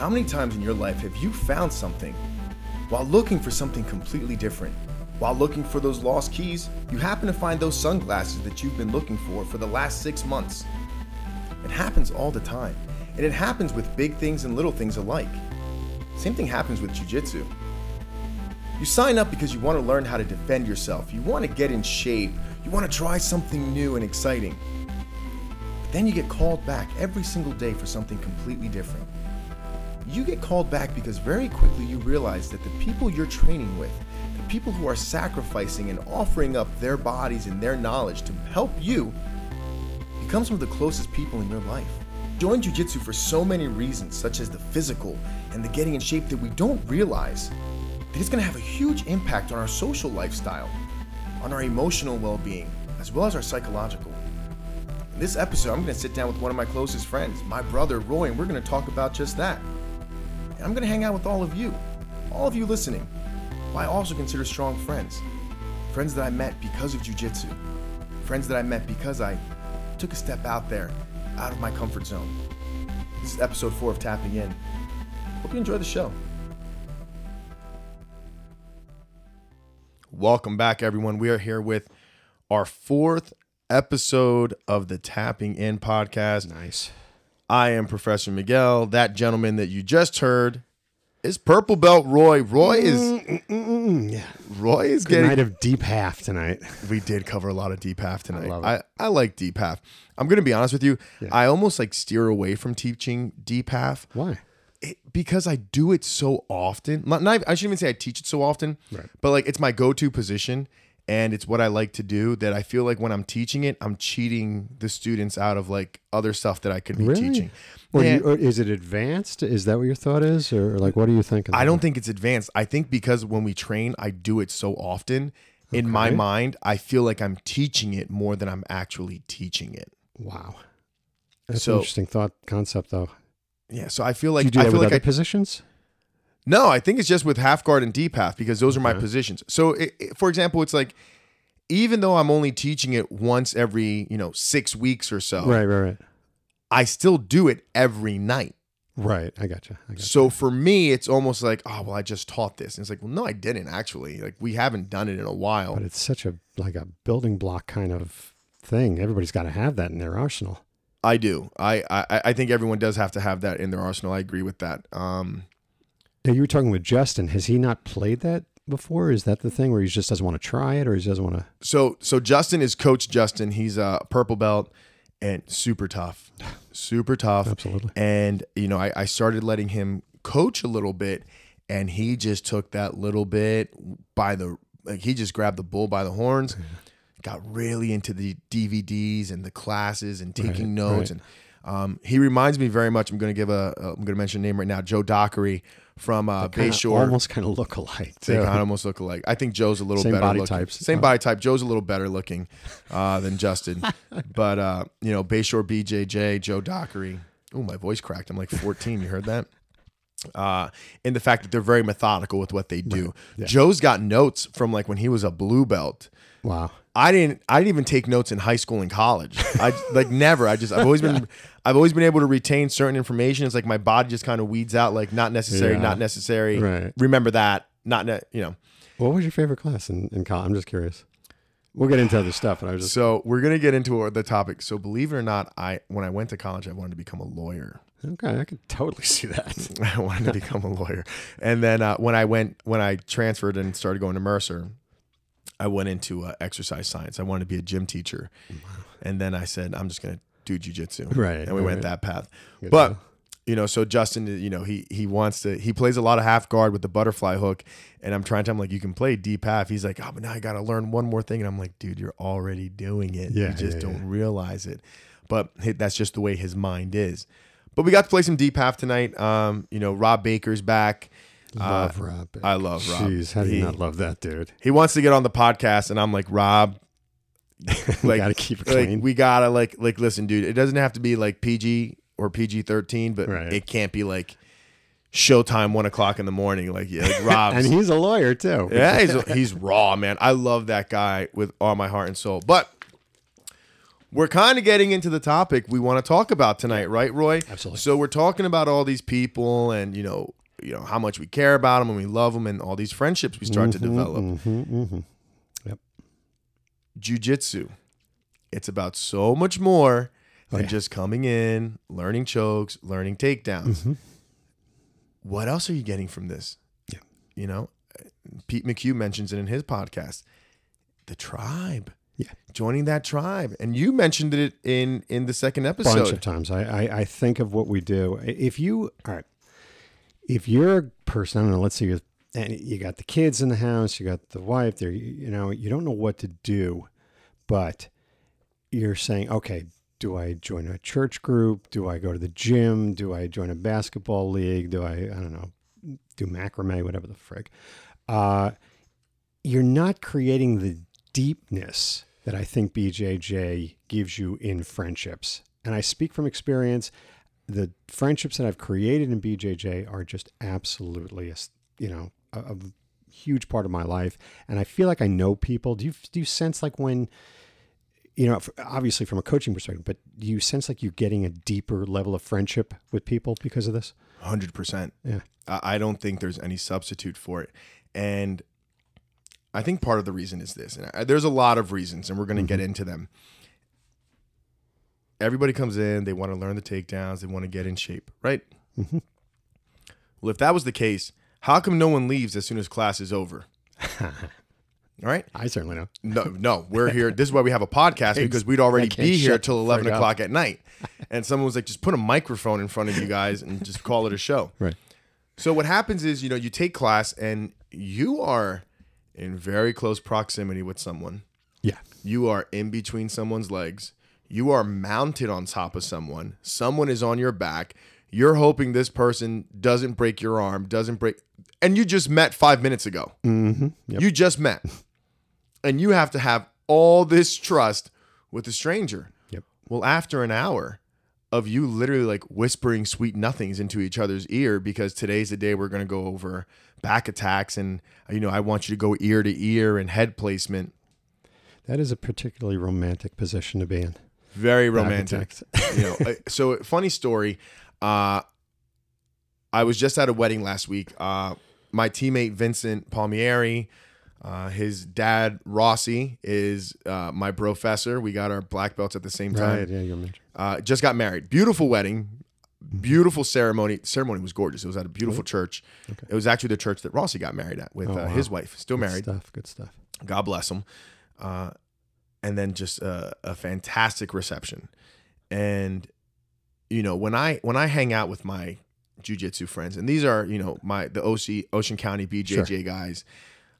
How many times in your life have you found something while looking for something completely different? While looking for those lost keys, you happen to find those sunglasses that you've been looking for for the last six months. It happens all the time, and it happens with big things and little things alike. Same thing happens with jujitsu. You sign up because you want to learn how to defend yourself, you want to get in shape, you want to try something new and exciting. But then you get called back every single day for something completely different. You get called back because very quickly you realize that the people you're training with, the people who are sacrificing and offering up their bodies and their knowledge to help you, become some of the closest people in your life. Join Jiu Jitsu for so many reasons, such as the physical and the getting in shape, that we don't realize that it's going to have a huge impact on our social lifestyle, on our emotional well being, as well as our psychological. In this episode, I'm going to sit down with one of my closest friends, my brother Roy, and we're going to talk about just that. And I'm going to hang out with all of you, all of you listening, who I also consider strong friends. Friends that I met because of Jiu Jitsu, friends that I met because I took a step out there, out of my comfort zone. This is episode four of Tapping In. Hope you enjoy the show. Welcome back, everyone. We are here with our fourth episode of the Tapping In podcast. Nice. I am Professor Miguel. That gentleman that you just heard is Purple Belt Roy. Roy is mm, mm, mm, Yeah. Roy is Good night getting. of deep half tonight. We did cover a lot of deep half tonight. love it. I, I like deep half. I'm gonna be honest with you. I almost like steer away from teaching deep half Why? it, because I do it so often. Not, not- I shouldn't even say I teach it so often, Right. but like it's my go-to position and it's what I like to do. That I feel like when I'm teaching it, I'm cheating the students out of like other stuff that I could be Really? teaching. Or, you, or is it advanced? Is that what your thought is, or like what are you thinking? I don't think it's advanced. I think because when we train, I do it so often. In my mind, I feel like I'm teaching it more than I'm actually teaching it. Wow. That's So- an interesting thought concept, though. Yeah, so I feel Do like you do I feel like other I, positions? No, I think it's just with half guard and deep half because those are my Okay. positions. So, it, it- for example, it's like even though I'm only teaching it once every you know six weeks or so, Right, right, right. I still do it every night. Right. I got you. I got So for me, it's almost like, oh well, I just taught this, and it's like, well, no, I didn't actually. Like we haven't done it in a while. But it's such a like a building block kind of thing. Everybody's got to have that in their arsenal. I do. I, I I think everyone does have to have that in their arsenal. I agree with that. Um, Now, you were talking with Justin. Has he not played that before? Is that the thing where he just doesn't want to try it, or he doesn't want to? so so Justin is Coach Justin. He's a purple belt and super tough, super tough. Absolutely. And you know, I, I started letting him coach a little bit, and he just took that little bit by the like he just grabbed the bull by the horns. Got really into the DVDs and the classes and taking Right, notes, right. and um, he reminds me very much. I'm going to give a I'm going to mention a name right now, Joe Dockery from uh, Kinda Bayshore. almost kind of look alike. They kind of almost look alike. I think Joe's a little Same better body looking. types. Same Uh, body type. Joe's a little better looking uh, than Justin. but uh, you know, Bayshore BJJ, Joe Dockery. Oh, my voice cracked. I'm like 14. You heard that? Uh, and the fact that they're very methodical with what they do. Yeah. Joe's got notes from like when he was a blue belt. Wow. I didn't. I didn't even take notes in high school and college. I like never. I just. I've always been. I've always been able to retain certain information. It's like my body just kind of weeds out. Like not necessary. Yeah. Not necessary. Right. Remember that. Not. Ne- you know. What was your favorite class in, in college? I'm just curious. We'll get into other stuff, but I was just So we're gonna get into the topic. So believe it or not, I when I went to college, I wanted to become a lawyer. okay. I could totally see that. I wanted to become a lawyer, and then uh, when I went when I transferred and started going to Mercer, I went into uh, exercise science. I wanted to be a gym teacher, and then I said I'm just gonna do jujitsu. Right, and we went that path. Good but you know, so Justin, you know, he he wants to. He plays a lot of half guard with the butterfly hook, and I'm trying to. I'm like, you can play deep half. He's like, oh, but now I got to learn one more thing, and I'm like, dude, you're already doing it. Yeah, you just yeah, don't realize it. But hey, that's just the way his mind is. But we got to play some deep half tonight. Um, you know, Rob Baker's back. Love Rob. I love Rob. Jeez, how do you He- not love that dude? He wants to get on the podcast, and I'm like, Rob, Like, gotta keep it like we gotta like like listen, dude. It doesn't have to be like PG or PG thirteen, but Right. it can't be like Showtime one o'clock in the morning. Like yeah, like Rob's. and he's a lawyer too. yeah, he's he's raw, man. I love that guy with all my heart and soul. But we're kind of getting into the topic we want to talk about tonight, right, Roy? Absolutely. So we're talking about all these people and you know, you know how much we care about them and we love them and all these friendships we start to develop. hmm hmm Jiu-jitsu. It's about so much more than Oh, yeah. just coming in, learning chokes, learning takedowns. Mhm. What else are you getting from this? Yeah. You know, Pete McHugh mentions it in his podcast. The tribe. Yeah. Joining that tribe. And you mentioned it in in the second episode. A bunch of times. I, I I think of what we do. If you all right, if you're a person, I don't know. Let's say you and you got the kids in the house, you got the wife there. You, you know, you don't know what to do, but you're saying, okay, do I join a church group? Do I go to the gym? Do I join a basketball league? Do I I don't know, do macrame, whatever the frig. Uh, you're not creating the deepness that I think BJJ gives you in friendships. And I speak from experience. The friendships that I've created in BJJ are just absolutely, a you know, a, a huge part of my life. And I feel like I know people. Do you do you sense like when, you know, obviously from a coaching perspective, but do you sense like you're getting a deeper level of friendship with people because of this? Hundred percent. Yeah. I don't think there's any substitute for it, and I think part of the reason is this. And I, there's a lot of reasons, and we're going to get mm-hmm. into them. Everybody comes in, they want to learn the takedowns, they want to get in shape, right? Mhm. Well, if that was the case, how come no one leaves as soon as class is over? All right. I certainly know. No, no, we're here. This is why we have a podcast because we'd already be here till eleven frig up. o'clock at night. And someone was like, just put a microphone in front of you guys and just call it a show. Right. So what happens is, you know, you take class and you are in very close proximity with someone. Yeah. You are in between someone's legs. You are mounted on top of someone. Someone is on your back. You're hoping this person doesn't break your arm, doesn't break and you just met 5 minutes ago. Mm-hmm. Yep. You just met. And you have to have all this trust with a stranger. Yep. Well, after an hour of you literally like whispering sweet nothings into each other's ear because today's the day we're going to go over back attacks and you know, I want you to go ear to ear and head placement. That is a particularly romantic position to be in. Very romantic. you know, uh, so funny story. Uh, I was just at a wedding last week. Uh, my teammate Vincent Palmieri, uh, his dad Rossi is uh, my professor. We got our black belts at the same time. Right. Yeah. You're mentioning. Uh, just got married. Beautiful wedding. Beautiful ceremony. Ceremony was gorgeous. It was at a beautiful church. Okay. It was actually the church that Rossi got married at with Oh, uh, wow. his wife. Still Good married. stuff. Good stuff. God bless him. And then just a, a fantastic reception. And you know, when I when I hang out with my jujitsu friends, and these are you know my the OC Ocean County BJJ Sure. guys,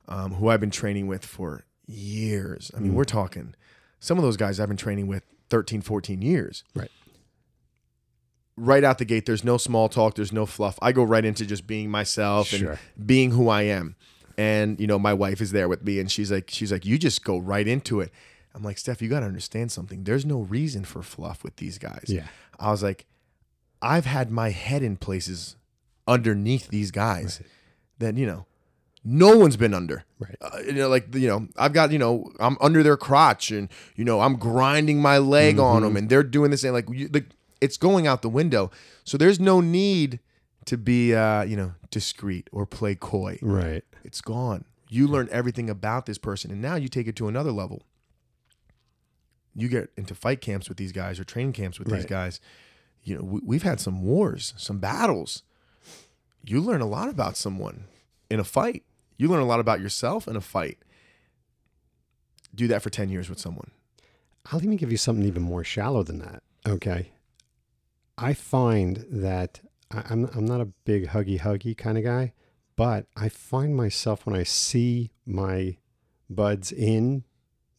um, who I've been training with for years. I mean, Mm. we're talking some of those guys I've been training with 13, 14 years. Right. Right out the gate, there's no small talk, there's no fluff. I go right into just being myself Sure. and being who I am. And you know, my wife is there with me, and she's like, she's like, you just go right into it. I'm like, Steph, you got to understand something. There's no reason for fluff with these guys. Yeah. I was like, I've had my head in places underneath these guys that you know, no one's been under. Right. Uh, you know, like you know, I've got you know, I'm under their crotch, and you know, I'm grinding my leg on Mm-hmm. them, and they're doing this, and like, you, like it's going out the window. So there's no need to be, uh, you know, discreet or play coy. Right. It's gone. You learn everything about this person, and now you take it to another level. You get into fight camps with these guys or training camps with these guys. You know, we, we've had some wars, some battles. You learn a lot about someone in a fight. You learn a lot about yourself in a fight. Do that for 10 years with someone. Uh, I'll even give you something even more shallow than that. Okay. I find that I, I'm I'm not a big huggy huggy kind of guy, but I find myself when I see my buds in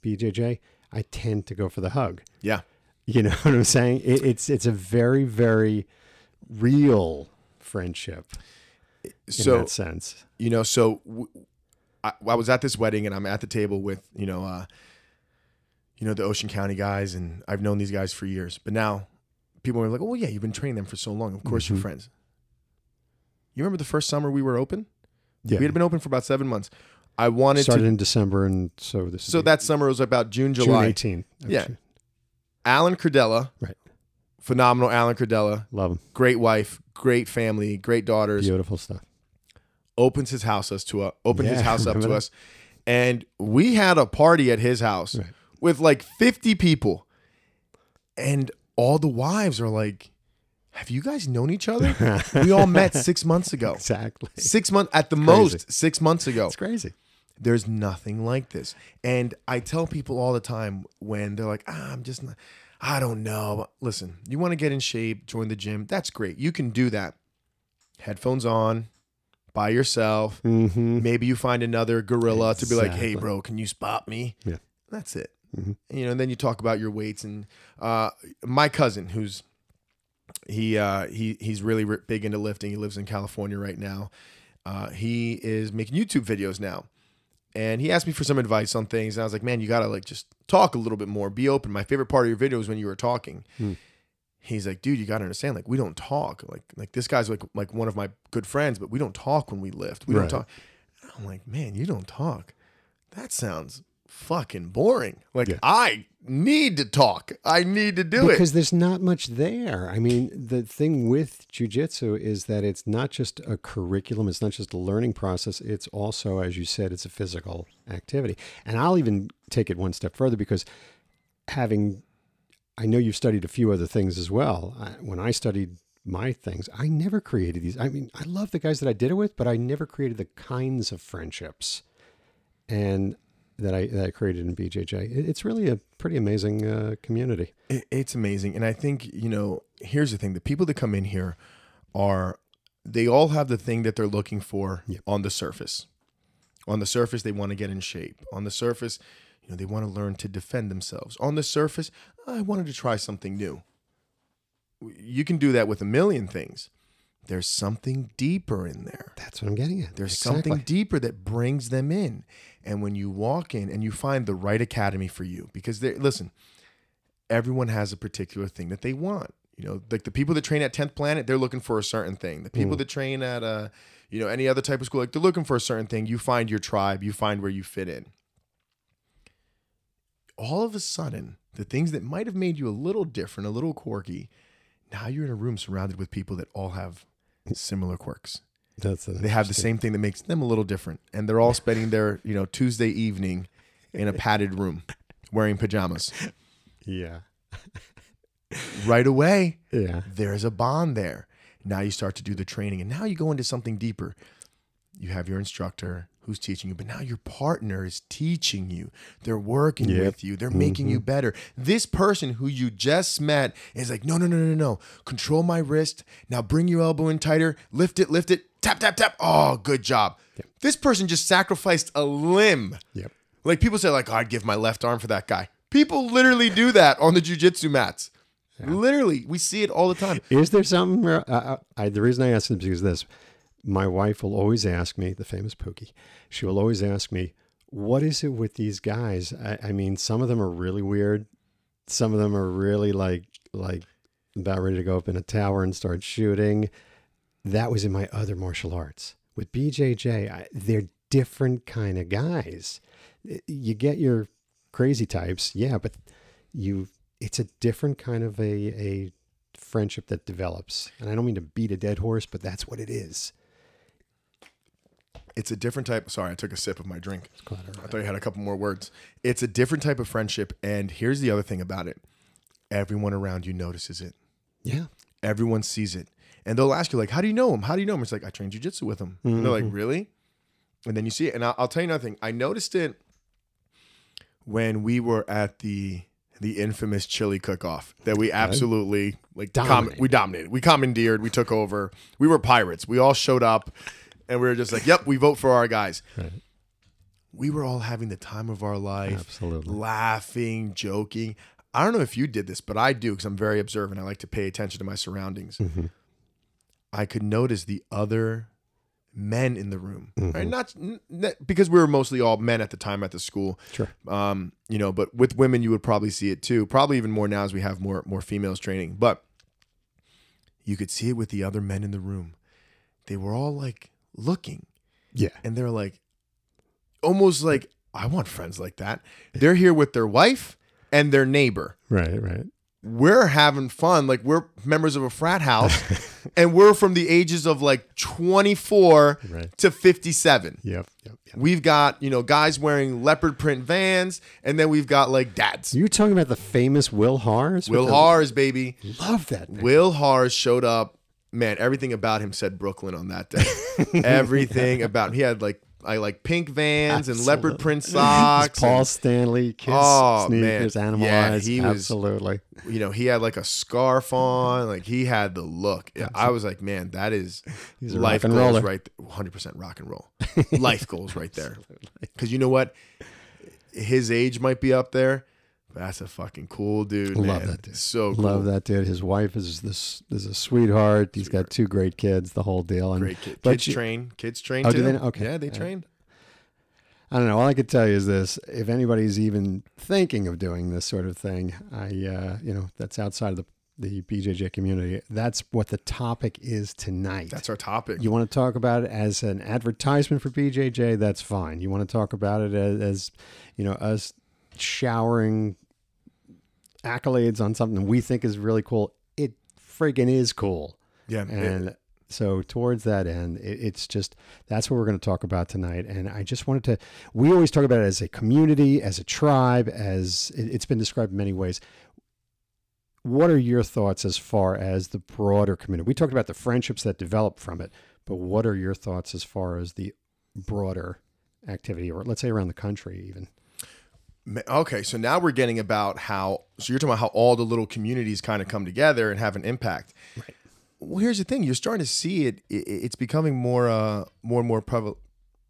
BJJ, I tend to go for the hug. Yeah. You know what I'm saying? It, it's it's a very very real friendship in So, that sense. you know, so w- I, I was at this wedding and I'm at the table with, you know, uh, you know, the Ocean County guys, and I've known these guys for years. But now people are like, oh, yeah, you've been training them for so long. Of course, you're Mhm. friends. You remember the first summer we were open? Yeah. We had been open for about seven months. I wanted started to. in December, and so this. So that summer was about June, July, June July. 18th. Yeah. Alan Cardella, Right. phenomenal Alan Cardella, Love him. great wife, great family, great daughters. Beautiful stuff. Opens his house us to uh, opened his house up to that? us, and we had a party at his house Right. with like fifty people, and all the wives are like, "Have you guys known each other? we all met six months ago. Exactly. Six months at the Crazy. most, six months ago. It's crazy. There's nothing like this. And I tell people all the time when they're like, ah, I'm just not, I don't know. Listen, you want to get in shape, join the gym. That's great. You can do that. Headphones on, by yourself. Mm-hmm. Maybe you find another gorilla to be like, hey, bro, can you spot me? Yeah. That's it. Mhm. You know, and then you talk about your weights. And uh, my cousin, who's he uh, he he's really big into lifting. He lives in California right now. Uh, he is making YouTube videos now, and he asked me for some advice on things. And I was like, man, you gotta like just talk a little bit more, be open. My favorite part of your video is when you were talking. Hmm. He's like, dude, you gotta understand, like we don't talk. Like like this guy's like like one of my good friends, but we don't talk when we lift. We Right. don't talk. I'm like, man, you don't talk. That sounds fucking boring. Like Yeah. I need to talk. I need to do it. because there's not much there. I mean, the thing with jujitsu is that it's not just a curriculum, it's not just a learning process, it's also, as you said, it's a physical activity. And I'll even take it one step further because having, I know you've studied a few other things as well. I, when I studied my things, I never created these. I mean, I love the guys that I did it with, but I never created the kinds of friendships. And that I that I created in BJJ. It- It's really a pretty amazing uh, community. It, it's amazing. And I think, you know, here's the thing the people that come in here are, they all have the thing that they're looking for Yep. on the surface. On the surface, they want to get in shape. On the surface, you know, they want to learn to defend themselves. On the surface, I wanted to try something new. You can do that with a million things. There's something deeper in there. That's what I'm getting at. There's Exactly. something deeper that brings them in. And when you walk in and you find the right academy for you, because they listen, everyone has a particular thing that they want. You know, like the people that train at 10th Planet, they're looking for a certain thing. The people that train at uh, you know, any other type of school, like they're looking for a certain thing. You find your tribe, you find where you fit in. All of a sudden, the things that might have made you a little different, a little quirky, now you're in a room surrounded with people that all have similar quirks That's they have the same thing that makes them a little different and they're all spending their you know tuesday evening in a padded room wearing pajamas Yeah. right away Yeah. there's a bond there now you start to do the training and now you go into something deeper you have your instructor who's teaching you but now your partner is teaching you. They're working Yep. with you. They're making you mm-hmm. better. This person who you just met is like no no no no no control my wrist. Now bring your elbow in tighter. Lift it lift it. Tap tap tap. Oh good job. This person just sacrificed a limb. Yep. like people say like oh, i'd give my left arm for that guy. People literally do that on the jujitsu mats. Literally we see it all the time. Is there something? where- I, I, the reason I ask this is because this. My wife will always ask me, the famous Pookie. She will always ask me, "What is it with these guys?" I, I mean, some of them are really weird. Some of them are really like like about ready to go up in a tower and start shooting. That was in my other martial arts with BJJ. I, they're different kind of guys. You get your crazy types, yeah, but you it's a different kind of a a friendship that develops. And I don't mean to beat a dead horse, but that's what it is. It's a different type sorry i took a sip of my drink It's quite all I thought you had a couple more words. It's a different type of friendship. And here's the other thing about it everyone around you notices it, Yeah. everyone sees it. And they'll ask you, like, how do you know him? How do you know him? It's like, I trained jujitsu with him. And they're like, mm-hmm. really? And then you see it. And I'll, I'll tell you another thing. I noticed it when we were at the the infamous chili cook-off that we absolutely like com- we dominated. We commandeered. We took over. We were pirates. We all showed up, and we were just like, "Yep, we vote for our guys." Right. we were all having the time of our life, Absolutely. laughing, joking. I don't know if you did this, but I do because I'm very observant. I like to pay attention to my surroundings. Mhm. I could notice the other men in the room, Mm-hmm. right? Not, because we were mostly all men at the time at the school, Sure. um, you know. But with women, you would probably see it too. Probably even more now as we have more more females training. But you could see it with the other men in the room. They were all like looking Yeah. and they're like almost like I want friends like that. They're here with their wife. and their neighbor. Right, right. We're having fun. Like we're members of a frat house and we're from the ages of like 24 Right. to 57. Yep, yep, yep. We've got, you know, guys wearing leopard print vans, and then we've got like dads. You're talking about the famous Will Hars? Will Hars, baby. Love that. Will Hars showed up. Man, everything about him said Brooklyn on that day. everything about him. He had like I like pink vans and leopard print socks. Paul and, Stanley, Kiss Oh, sneakers, man. Animal Yeah, Eyes. he was- Absolutely. you know, he had like a scarf on. Like he had the look. I was like, man, that is He's life and goals roller. right. Hundred percent rock and roll. life goals right there. Because you know what, his age might be up there. That's a fucking cool dude. Love man. that dude. So cool. Love that dude. His wife is this is a sweetheart. He's got two great kids. The whole deal. And Great kid. but Kids you- train. Kids train Oh, too. do they? Okay. Yeah, they Yeah. train. I don't know. All I could tell you is this: if anybody's even thinking of doing this sort of thing, I, uh, you know, that's outside of the the BJJ community. That's what the topic is tonight. That's our topic. you want to talk about it as an advertisement for BJJ? That's fine. You want to talk about it as, as you know, us showering accolades on something we think is really cool. It friggin' is cool. yeah. And so, towards that end, it, it's just that's what we're going to talk about tonight. And I just wanted to, we always talk about it as a community, as a tribe, as it, it's been described in many ways. What are your thoughts as far as the broader community? We talked about the friendships that develop from it, but what are your thoughts as far as the broader activity, or let's say around the country, even? Okay, so now we're getting about how. So you're talking about how all the little communities kind of come together and have an impact. Right. Well, here's the thing: you're starting to see it. i- i- It's becoming more, uh, more and more preval-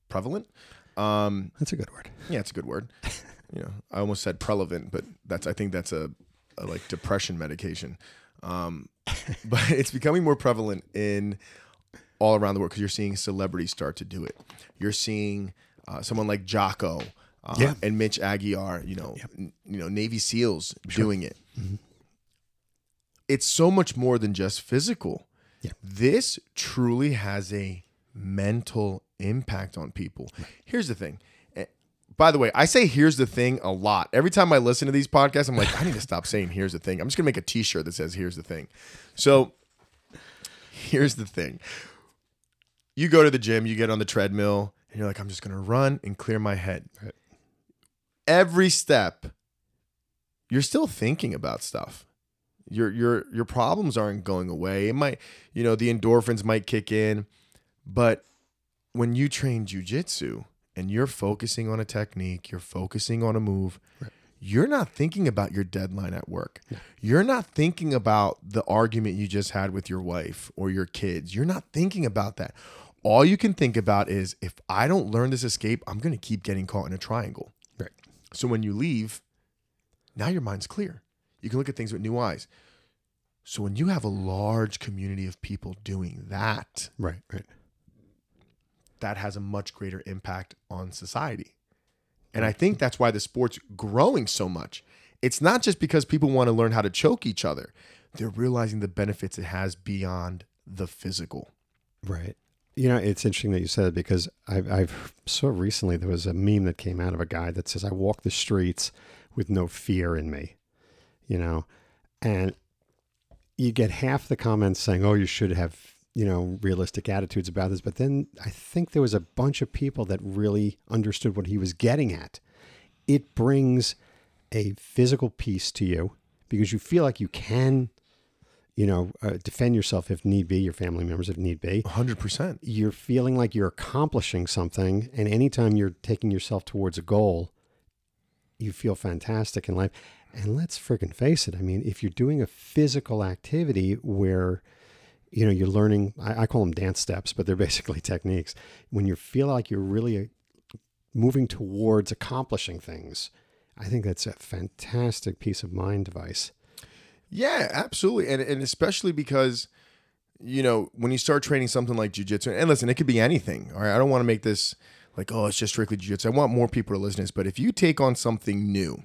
prevalent. Um, That's a good word. yeah, it's a good word. You know, I almost said prevalent, but that's I think that's a, a like depression medication. Um, but it's becoming more prevalent in all around the world because you're seeing celebrities start to do it. You're seeing uh, someone like Jocko uh, Yeah. and Mitch Aguiar, you know, n- you know, Navy SEALs doing it. It's so much more than just physical. Yeah. This truly has a mental impact on people. Here's the thing. Eh, By the way, I say here's the thing a lot. Every time I listen to these podcasts, I'm like, I need to stop saying here's the thing. I'm just gonna make a t-shirt that says here's the thing. So here's the thing. You go to the gym, you get on the treadmill, and you're like, I'm just gonna run and clear my head. Right. Every step, you're still thinking about stuff. Your your your problems aren't going away. It might, you know, the endorphins might kick in, but when you train jujitsu and you're focusing on a technique, you're focusing on a move, Right. you're not thinking about your deadline at work. You're not thinking about the argument you just had with your wife or your kids. You're not thinking about that. All you can think about is if I don't learn this escape, I'm going to keep getting caught in a triangle. So when you leave, now your mind's clear. You can look at things with new eyes. So when you have a large community of people doing that, Right. Right. that has a much greater impact on society. And I think that's why the sport's growing so much. It's not just because people want to learn how to choke each other. They're realizing the benefits it has beyond the physical. Right. You know, it's interesting that you said it because I've, I've so recently there was a meme that came out of a guy that says, I walk the streets with no fear in me, you know, and you get half the comments saying, oh, you should have, you know, realistic attitudes about this. But then I think there was a bunch of people that really understood what he was getting at. It brings a physical peace to you because you feel like you can, you know, uh, defend yourself if need be, your family members if need be. 100%. you're feeling like you're accomplishing something and anytime you're taking yourself towards a goal you feel fantastic in life. And let's freaking face it i mean if you're doing a physical activity where you know you're learning I, I call them dance steps but they're basically techniques. When you feel like you're really uh, moving towards accomplishing things i think that's a fantastic peace of mind device Yeah, absolutely. And, and especially because, you know, when you start training something like jujitsu, and listen, it could be anything. All right. I don't want to make this like, oh, it's just strictly jujitsu. I want more people to listen to this. But if you take on something new,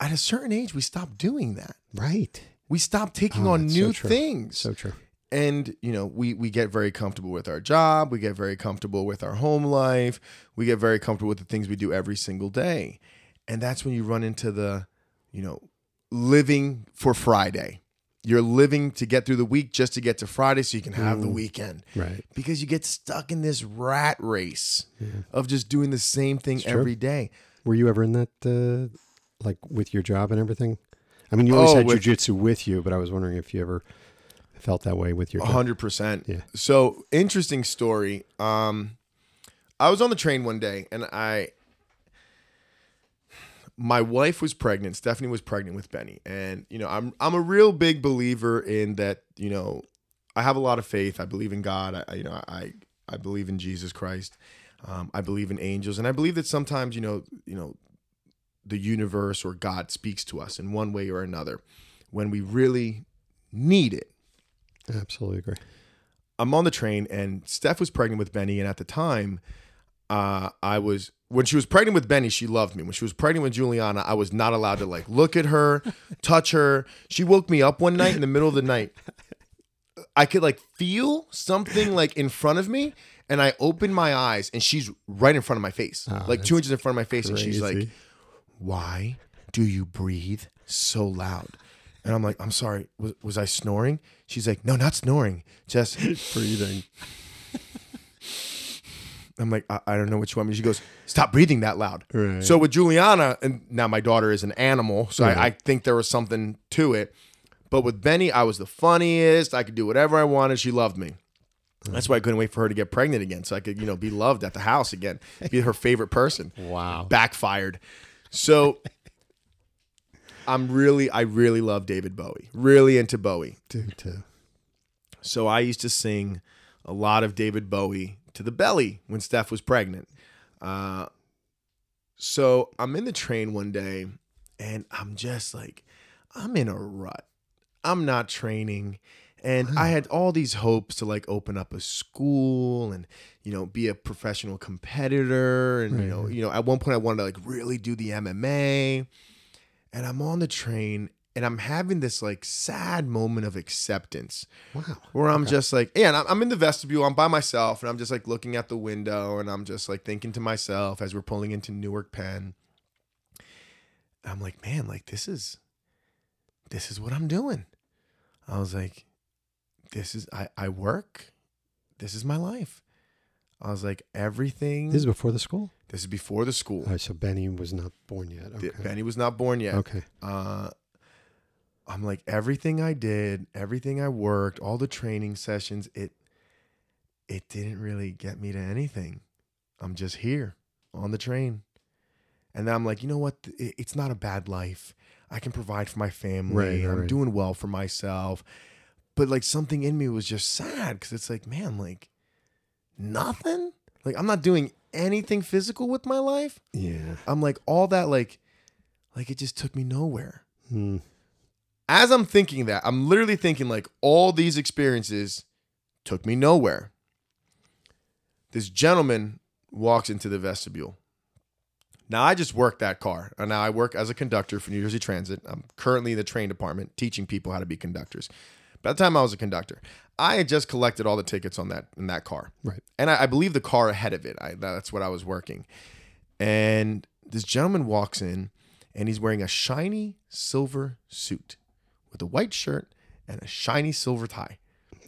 at a certain age, we stop doing that. right We stop taking Oh, on that's so new things. so true and you know we we get very comfortable with our job we get very comfortable with our home life we get very comfortable with the things we do every single day And that's when you run into the, you know, living for Friday. You're living to get through the week just to get to Friday so you can have the weekend. Right. Because you get stuck in this rat race of just doing the same thing true. every day. Were you ever in that, uh, like with your job and everything? I mean, you always Oh, had with- jujitsu with you, but I was wondering if you ever felt that way with your hundred percent. Yeah. So interesting story. Um, I was on the train one day, and I, my wife was pregnant. Stephanie was pregnant with Benny, and you know, I'm I'm a real big believer in that. You know, I have a lot of faith. I believe in God. I, you know, I I believe in Jesus Christ. Um, I believe in angels, and I believe that sometimes, you know, you know, the universe or God speaks to us in one way or another when we really need it. Absolutely agree. I'm on the train and Steph was pregnant with Benny. And at the time, uh, I was, when she was pregnant with Benny, she loved me. When she was pregnant with Juliana, I was not allowed to like look at her, touch her. She woke me up one night in the middle of the night. I could like feel something like in front of me. And I opened my eyes and she's right in front of my face, Oh, like two inches in front of my face. And she's like, why do you breathe so loud? And I'm like, I'm sorry, was, was I snoring? She's like, no, not snoring, just breathing. I'm like, I, I don't know what you want me. She goes, stop breathing that loud. Right. So with Juliana, and now my daughter is an animal, so Right. I, I think there was something to it. But with Benny, I was the funniest. I could do whatever I wanted. She loved me. That's why I couldn't wait for her to get pregnant again, so I could, you know, be loved at the house again, be her favorite person. Wow. Backfired. So I'm really, I really love David Bowie. Really into Bowie. Dude, too. So I used to sing a lot of David Bowie to the belly when Steph was pregnant. Uh, so I'm in the train one day and I'm just like, I'm in a rut. I'm not training. And I had all these hopes to like open up a school and you know be a professional competitor and you know you know at one point I wanted to like really do the MMA and I'm on the train and I'm having this like sad moment of acceptance Wow. where I'm just like, yeah, and I'm- in the vestibule, I'm by myself, and I'm just like looking at the window, and I'm just like thinking to myself as we're pulling into Newark Penn. I'm like, man, like this is, this is what I'm doing. I was like, this is I I work, this is my life. I was like, everything. This is before the school? this is before the school. Oh, so Benny was not born yet. Okay. Benny was not born yet. Okay. uh, I'm like everything I did, everything I worked, all the training sessions, it it didn't really get me to anything. I'm just here on the train. And then I'm like, you know what? It's not a bad life. I can provide for my family. Right, I'm right. doing well for myself. But like something in me was just sad because it's like, man, like nothing. Like I'm not doing anything physical with my life. Yeah. I'm like all that like like it just took me nowhere. Hmm. As I'm thinking that, I'm literally thinking like all these experiences took me nowhere. This gentleman walks into the vestibule. Now I just work that car. And now I work as a conductor for New Jersey Transit. I'm currently in the train department teaching people how to be conductors. By the time I was a conductor, I had just collected all the tickets on that in that car Right. and I, I believe the car ahead of it. I, that's what I was working. And this gentleman walks in, and he's wearing a shiny silver suit with a white shirt and a shiny silver tie.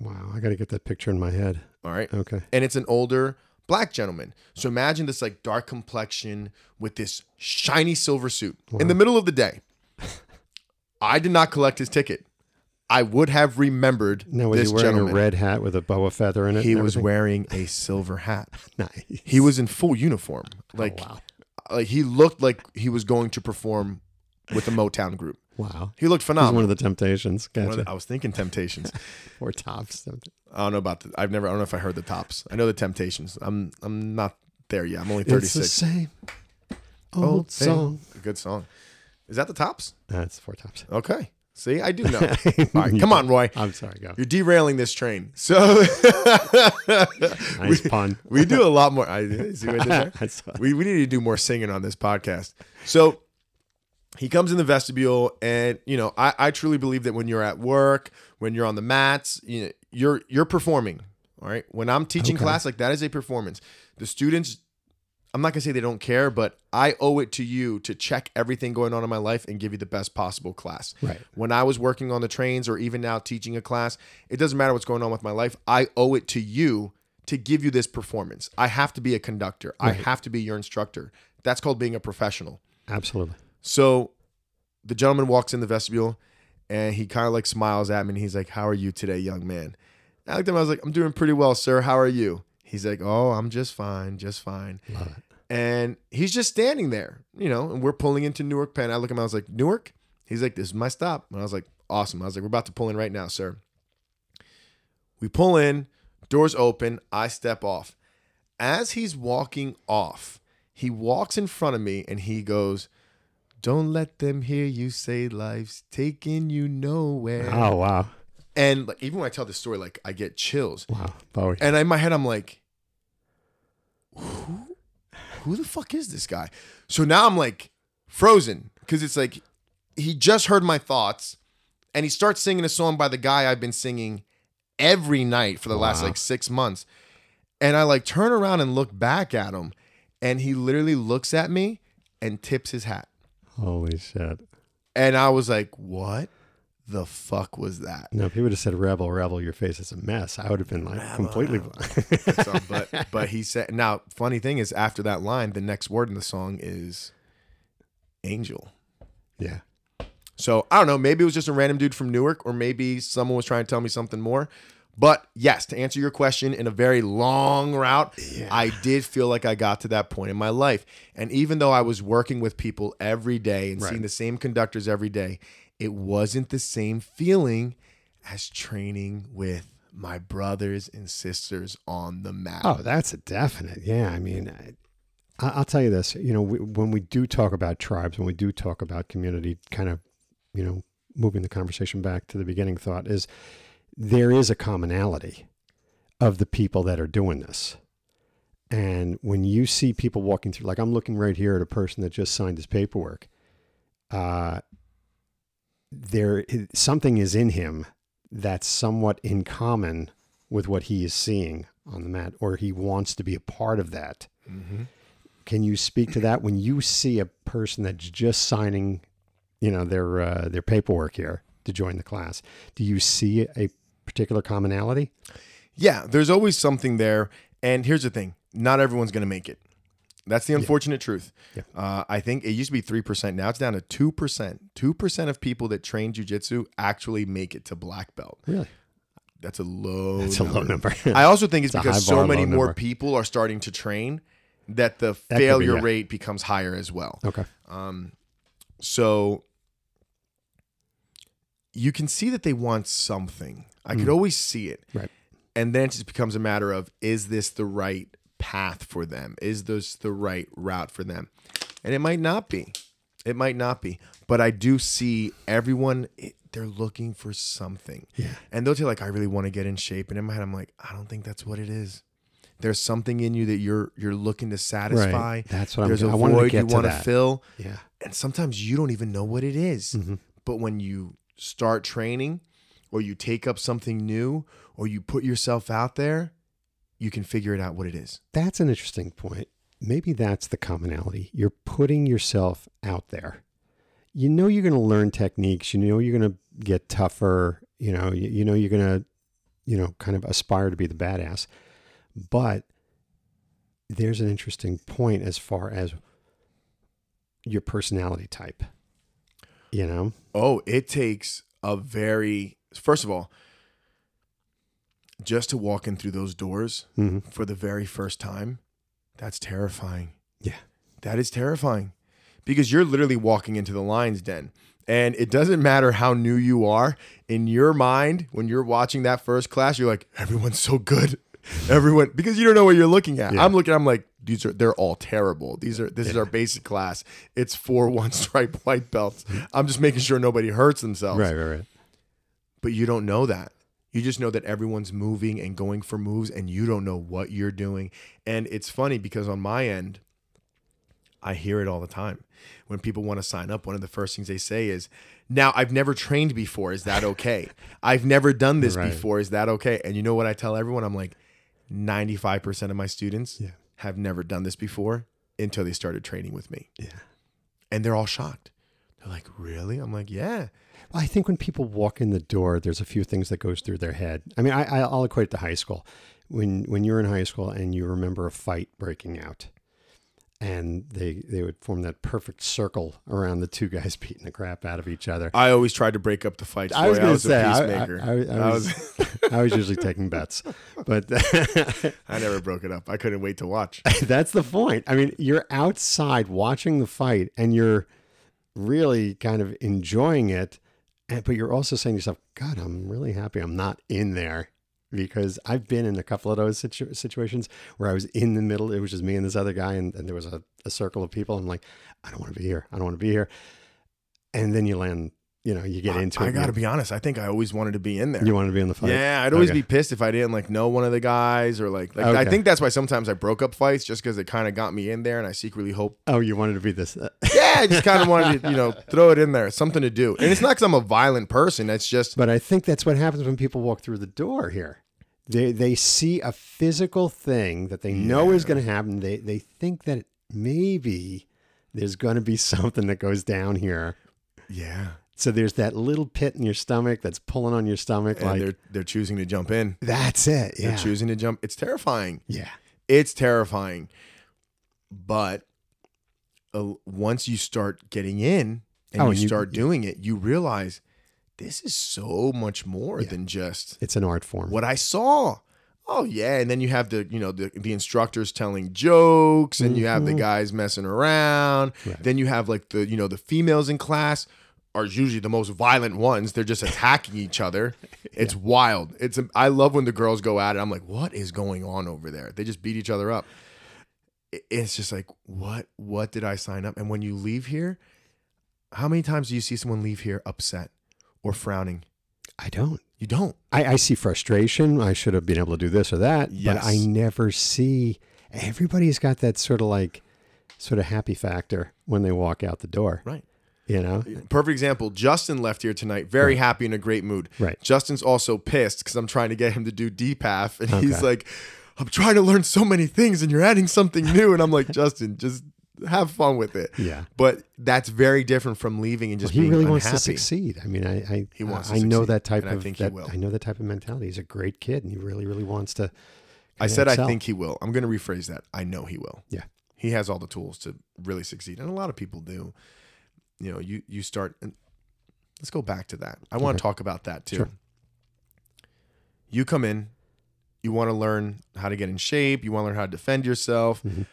Wow. I got to get that picture in my head. All right, Okay. and it's an older black gentleman. So imagine this like dark complexion with this shiny silver suit in the middle of the day. I did not collect his ticket. I would have remembered Now, was this he wearing gentleman. a red hat with a boa feather in it? he was wearing a silver hat. Nice. He was in full uniform. Oh, like oh, wow. like he looked like he was going to perform with a Motown group. Wow. He looked phenomenal. He's one of the Temptations. Gotcha. the- I was thinking Temptations. or Tops. I don't know about the. I've never. I don't know if I heard the tops. I know the Temptations. I'm. I'm not there yet. I'm only 36. It's the 36. same oh, old Oh, hey, song. A good song. Is that the tops? That's Four Tops. Okay. See, I do know. All right, come on, Roy. I'm sorry. Go. You're derailing this train. So Nice pun. we do a lot more. I see what I did there? I we, we need to do more singing on this podcast. So he comes in the vestibule, and you know, I, I truly believe that when you're at work, when you're on the mats, you know, you're you're performing. All right. When I'm teaching Okay. class, like that is a performance. The students, I'm not gonna say they don't care, but I owe it to you to check everything going on in my life and give you the best possible class. Right. When I was working on the trains or even now teaching a class, it doesn't matter what's going on with my life. I owe it to you to give you this performance. I have to be a conductor. I have to be your instructor. That's called being a professional. Absolutely. So the gentleman walks in the vestibule and he kind of like smiles at me and he's like, How are you today, young man? I looked at him, I was like, I'm doing pretty well, sir. How are you? He's like, Oh, I'm just fine, just fine. And he's just standing there, you know, and we're pulling into Newark Penn. I look at him, I was like, Newark? He's like, This is my stop. And I was like, Awesome. I was like, We're about to pull in right now, sir. We pull in, doors open, I step off. As he's walking off, he walks in front of me and he goes, Don't let them hear you say life's taking you nowhere. Oh wow. And like even when I tell this story, like I get chills. Wow. Bowie. And in my head, I'm like, who, who the fuck is this guy? So now I'm like frozen because it's like he just heard my thoughts and he starts singing a song by the guy I've been singing every night for the last like six months. And I like turn around and look back at him and he literally looks at me and tips his hat. Holy shit. And I was like, what the fuck was that? No, if he would have said rebel, rebel, your face is a mess, I would have been like completely So, but but he said now funny thing is after that line the next word in the song is angel Yeah. so i don't know maybe it was just a random dude from newark or maybe someone was trying to tell me something more but yes to answer your question in a very long route i did feel like i got to that point in my life and even though i was working with people every day and seeing the same conductors every day it wasn't the same feeling as training with my brothers and sisters on the mat Oh, that's a definite. Yeah, I mean, I, I'll tell you this. You know, we, when we do talk about tribes, when we do talk about community, kind of, you know, moving the conversation back to the beginning thought is there is a commonality of the people that are doing this. And when you see people walking through, like I'm looking right here at a person that just signed his paperwork, uh, there something is in him that's somewhat in common with what he is seeing on the mat, or he wants to be a part of that. Can you speak to that when you see a person that's just signing, you know, their uh, their paperwork here to join the class? Do you see a particular commonality? Yeah, there's always something there. And here's the thing not everyone's going to make it. That's the unfortunate truth. Yeah. Uh, I think it used to be 3%. Now it's down to 2%. 2% of people that train jujitsu actually make it to black belt. Really? That's a low It's a low number. I also think it's It's because high so bar, many more number. people are starting to train that the That could be, failure yeah. rate becomes higher as well. okay. Um, So you can see that they want something. I could always see it. Mm. Right. And then it just becomes a matter of is this the right path for them? Is this the right route for them? And it might not be. It might not be. But I do see everyone it, they're looking for something. Yeah. And they'll tell like I really want to get in shape and in my head I'm like I don't think that's what it is. There's something in you that you're you're looking to satisfy. Right. That's what I'm There's getting- a I wanted to void you want to fill Yeah. and sometimes you don't even know what it is. Mm-hmm. But when you start training or you take up something new or you put yourself out there, you can figure it out what it is. That's an interesting point. Maybe that's the commonality. You're putting yourself out there. You know you're going to learn techniques. You know you're going to get tougher. You know you, you know you're going to, you know, kind of aspire to be the badass. But there's an interesting point as far as your personality type. You know, Oh, it takes a very first of all, just to walk in through those doors Mhm. for the very first time, that's terrifying. yeah, That is terrifying because you're literally walking into the lion's den. And it doesn't matter how new you are, in your mind, when you're watching that first class, you're like, everyone's so good. Everyone, because you don't know what you're looking at. Yeah. I'm looking, I'm like, these are, they're all terrible. These are, this is our basic class. It's four one stripe white belts. I'm just making sure nobody hurts themselves. right, right, right. But you don't know that. You just know that everyone's moving and going for moves, and you don't know what you're doing. And it's funny because on my end, I hear it all the time. When people want to sign up, one of the first things they say is, Now, I've never trained before. Is that okay? I've never done this Right. before. Is that okay? And you know what I tell everyone? I'm like, 95% of my students Yeah. have never done this before. until they started training with me. Yeah. And they're all shocked. They're like, "Really?" I'm like, "Yeah." I think when people walk in the door, there's a few things that goes through their head. I mean, I, I'll equate it to high school. When when you're in high school and you remember a fight breaking out, and they they would form that perfect circle around the two guys beating the crap out of each other. I always tried to break up the fights. I was going to say, a I, I, peacemaker. I, I was, I was usually taking bets, but I never broke it up. I couldn't wait to watch. that's the point. I mean, you're outside watching the fight and you're really kind of enjoying it, but you're also saying to yourself, God, I'm really happy I'm not in there because I've been in a couple of those situ- situations where I was in the middle. It was just me and this other guy, and, and there was a, a circle of people. I'm like, I don't want to be here. I don't want to be here. And then you land, you know, you get into I, it. I got to be honest. I think I always wanted to be in there. you wanted to be in the fight. Yeah, I'd always Okay. be pissed if I didn't like know one of the guys or like like I think that's why sometimes I broke up fights just because it kind of got me in there and I secretly hope Oh, you wanted to be this. Uh, yeah I just kind of wanted to you know throw it in there something to do and it's not because I'm a violent person it's just But I think that's what happens when people walk through the door here. They they see a physical thing that they know is going to happen. They they think that maybe there's going to be something that goes down here. yeah So there's that little pit in your stomach that's pulling on your stomach. and like they're they're choosing to jump in that's it. they're Yeah. choosing to jump it's terrifying yeah. it's terrifying but uh, once you start getting in and Oh, you you- start doing it you realize this is so much more than just It's an art form. what I saw. Oh yeah, and then you have the you know the the instructors telling jokes, and you have the guys messing around. Mm-hmm. Right. Then you have like the you know the females in class are usually the most violent ones. They're just attacking each other. It's wild. It's I love when the girls go at it. I'm like, what is going on over there? They just beat each other up. It- It's just like what what did I sign up? And when you leave here, how many times do you see someone leave here upset or frowning? I don't. You don't. I, I see frustration. I should have been able to do this or that, yes. but I never see. Everybody's got that sort of like, sort of happy factor when they walk out the door. Right. You know, Perfect example. Justin left here tonight, very happy in a great mood. Right. Justin's also pissed because I'm trying to get him to do deep half, and he's like, "I'm trying to learn so many things, and you're adding something new." And I'm like, Justin, just have fun with it. Yeah. But that's very different from leaving and just he being really unhappy. wants to succeed. I mean, I I, He wants to I know that type and I of think he that, will. I know that type of mentality. He's a great kid, and he really really wants to. I said I think he will. I'm going to rephrase that. I know he will. Yeah. He has all the tools to really succeed, and a lot of people do. You know, you you start. And let's go back to that. I want to talk about that too. Sure. You come in, you want to learn how to get in shape, you want to learn how to defend yourself, Mhm.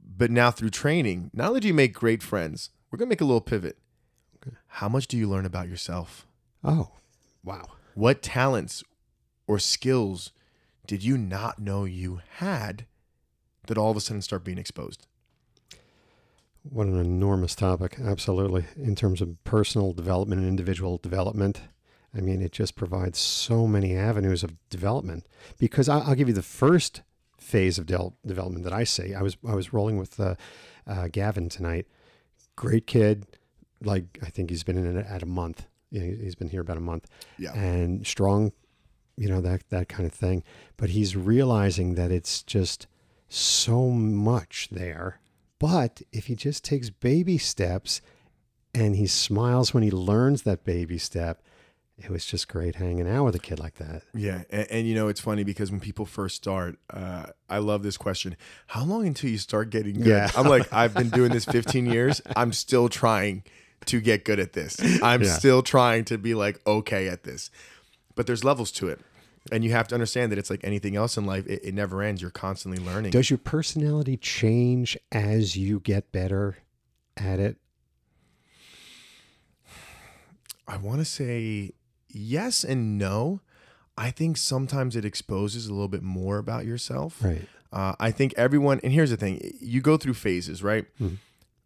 but now through training, not only do you make great friends, we're gonna make a little pivot. How much do you learn about yourself? Oh, wow. What talents or skills did you not know you had that all of a sudden start being exposed? What an enormous topic. Absolutely. In terms of personal development and individual development, I mean, it just provides so many avenues of development. Because I, I'll give you the first phase of del- development that I see. I was I was rolling with uh, uh, Gavin tonight. Great kid. Like I think he's been in it at a month. You know, he's been here about a month. Yeah. and strong, you know that that kind of thing. But he's realizing that it's just so much there. But if he just takes baby steps and he smiles when he learns that baby step, it was just great hanging out with a kid like that. Yeah, and, and you know it's funny because when people first start, uh, I love this question: How long until you start getting good? Yeah. I'm like, I've been doing this 15 years. I'm still trying to get good at this. I'm Yeah. still trying to be like okay at this. But there's levels to it, and you have to understand that it's like anything else in life; it, it never ends. You're constantly learning. Does your personality change as you get better at it? I want to say yes and no. I think sometimes it exposes a little bit more about yourself. Right. Uh, I think everyone, and here's the thing you go through phases, right? Mhm.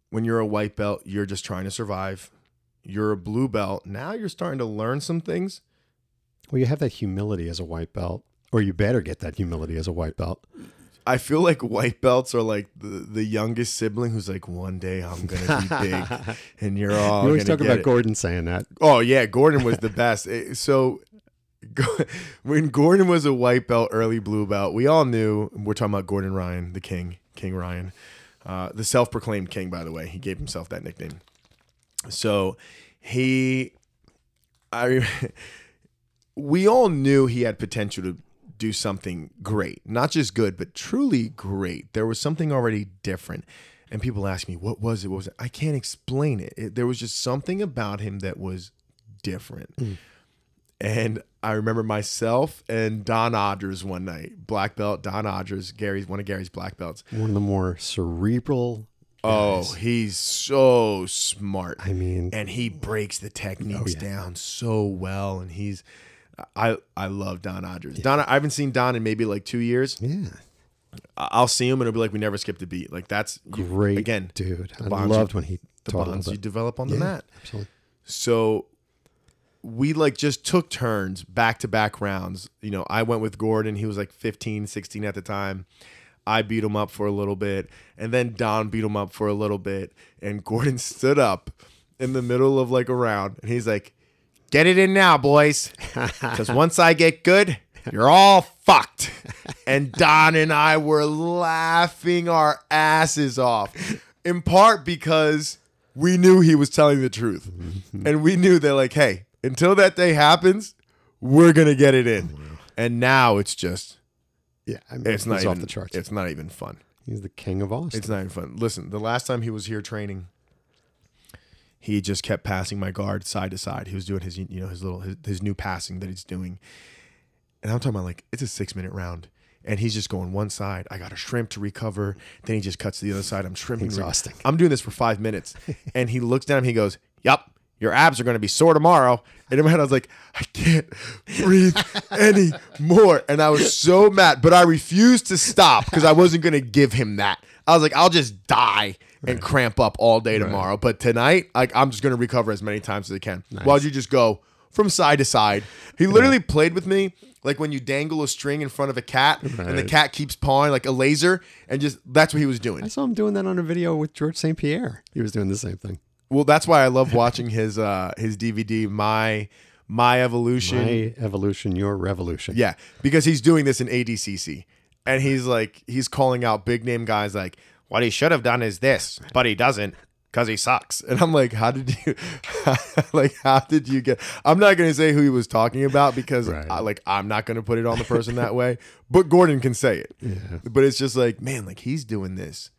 When you're a white belt, you're just trying to survive. You're a blue belt. Now you're starting to learn some things. Well, you have that humility as a white belt, or you better get that humility as a white belt. I feel like white belts are like the, the youngest sibling who's like, one day I'm going to be big and you're all you always gonna talk about it. Gordon saying that. Oh yeah, Gordon was the best. Eh, So when Gordon was a white belt, early blue belt, we all knew we're talking about Gordon Ryan, the king, King Ryan. Uh, the self-proclaimed king, by the way, he gave himself that nickname. So he, I, we all knew he had potential to do something great, not just good, but truly great. There was something already different. And people ask me, what was it? What was it? I can't explain it. it there was just something about him that was different. Mm. And I remember myself and Don Odgers one night, black belt, Don Odgers, Gary's one of Gary's black belts. One of the more cerebral. Oh, he's so smart. I mean, and he breaks the techniques oh, yeah. down so well and he's I I love Don Odgers. Don I haven't seen Don in maybe like 2 years. yeah, I'll see him and it'll be like we never skipped a beat. Like that's you- great again dude. I loved you- when he the bonds you develop on the Yeah, mat. Absolutely. So we like just took turns back to back rounds. You know, I went with Gordon. He was like 15, 16 at the time. I beat him up for a little bit. And then Don beat him up for a little bit. And Gordon stood up in the middle of like a round and he's like, Get it in now, boys. Because once I get good, you're all fucked. And Don and I were laughing our asses off, in part because we knew he was telling the truth. Mm-hmm. And we knew that, like, hey, until that day happens, we're going to get it in. And now it's just, Yeah, I mean, it's not even, off the charts. It's not even fun. He's the king of Austin. It's not even fun. Listen, the last time he was here training, he just kept passing my guard side to side. He was doing his, you know, his little his, his new passing that he's doing, and I'm talking about like it's a six minute round, and he's just going one side. I got a shrimp to recover. Then he just cuts to the other side. I'm shrimping. Exhausting. I'm doing this for five minutes, and he looks down. He goes, "Yup." Your abs are going to be sore tomorrow. And in my head, I was like, I can't breathe anymore. And I was so mad, but I refused to stop because I wasn't going to give him that. I was like, I'll just die and cramp up all day tomorrow. But tonight, like, I'm just going to recover as many times as I can. Why'd you just go from side to side? He literally played with me like when you dangle a string in front of a cat and the cat keeps pawing like a laser, and just that's what he was doing. I saw him doing that on a video with Georges St. Pierre. He was doing the same thing. Well, that's why I love watching his uh his DVD, My My Evolution. My evolution, your revolution. Yeah, because he's doing this in ADCC, and he's like he's calling out big name guys like what he should have done is this, but he doesn't because he sucks. And I'm like, how did you like how did you get? I'm not gonna say who he was talking about because Right. I, like I'm not gonna put it on the person that way, but Gordon can say it. Yeah. But it's just like man, like he's doing this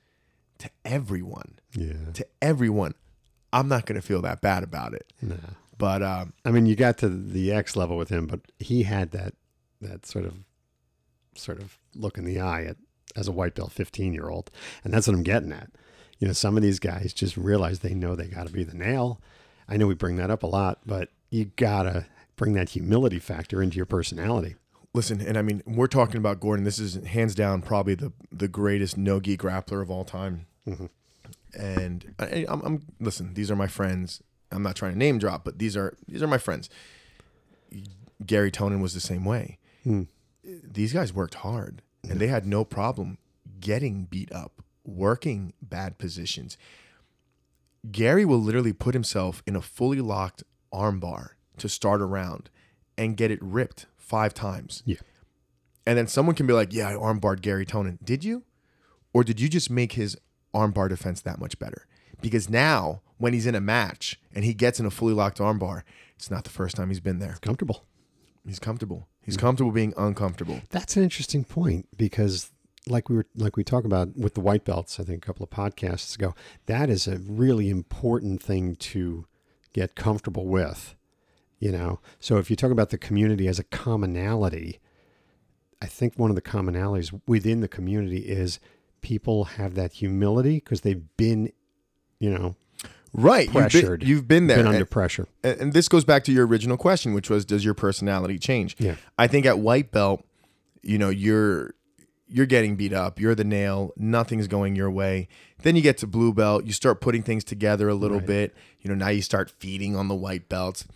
to everyone, Yeah. to everyone. I'm not gonna feel that bad about it. Nah. But um, I mean, you got to the X level with him, but he had that that sort of sort of look in the eye at as a white belt 15 year old, and that's what I'm getting at. You know, some of these guys just realize they know they got to be the nail. I know we bring that up a lot, but you gotta bring that humility factor into your personality. listen, and I mean, we're talking about Gordon. This is hands down probably the the greatest no gi grappler of all time. Mm-hmm. And I, I'm, I'm listen. These are my friends. I'm not trying to name drop, but these are these are my friends. Garry Tonon was the same way. Hmm. These guys worked hard, and they had no problem getting beat up, working bad positions. Gary will literally put himself in a fully locked armbar to start a round and get it ripped five times. Yeah. And then someone can be like, yeah, I armbarred Garry Tonon. Did you? Or did you just make his armbar defense that much better? Because now, when he's in a match and he gets in a fully locked armbar, it's not the first time he's been there. Comfortable. He's comfortable. He's comfortable being uncomfortable. That's an interesting point because like we were like we talk about with the white belts, I think a couple of podcasts ago, that is a really important thing to get comfortable with. You know. So if you talk about the community as a commonality, I think one of the commonalities within the community is people have that humility because they've been, you know, Right. You've been- pressured. You've been, there. been under And- pressure. and, and this goes back to your original question, which was, does your personality change? Yeah. I think at white belt, you know, you're you're getting beat up. You're the nail. Nothing's going your way. Then you get to blue belt. You start putting things together a little Right. bit. You know, now you start feeding on the white belts,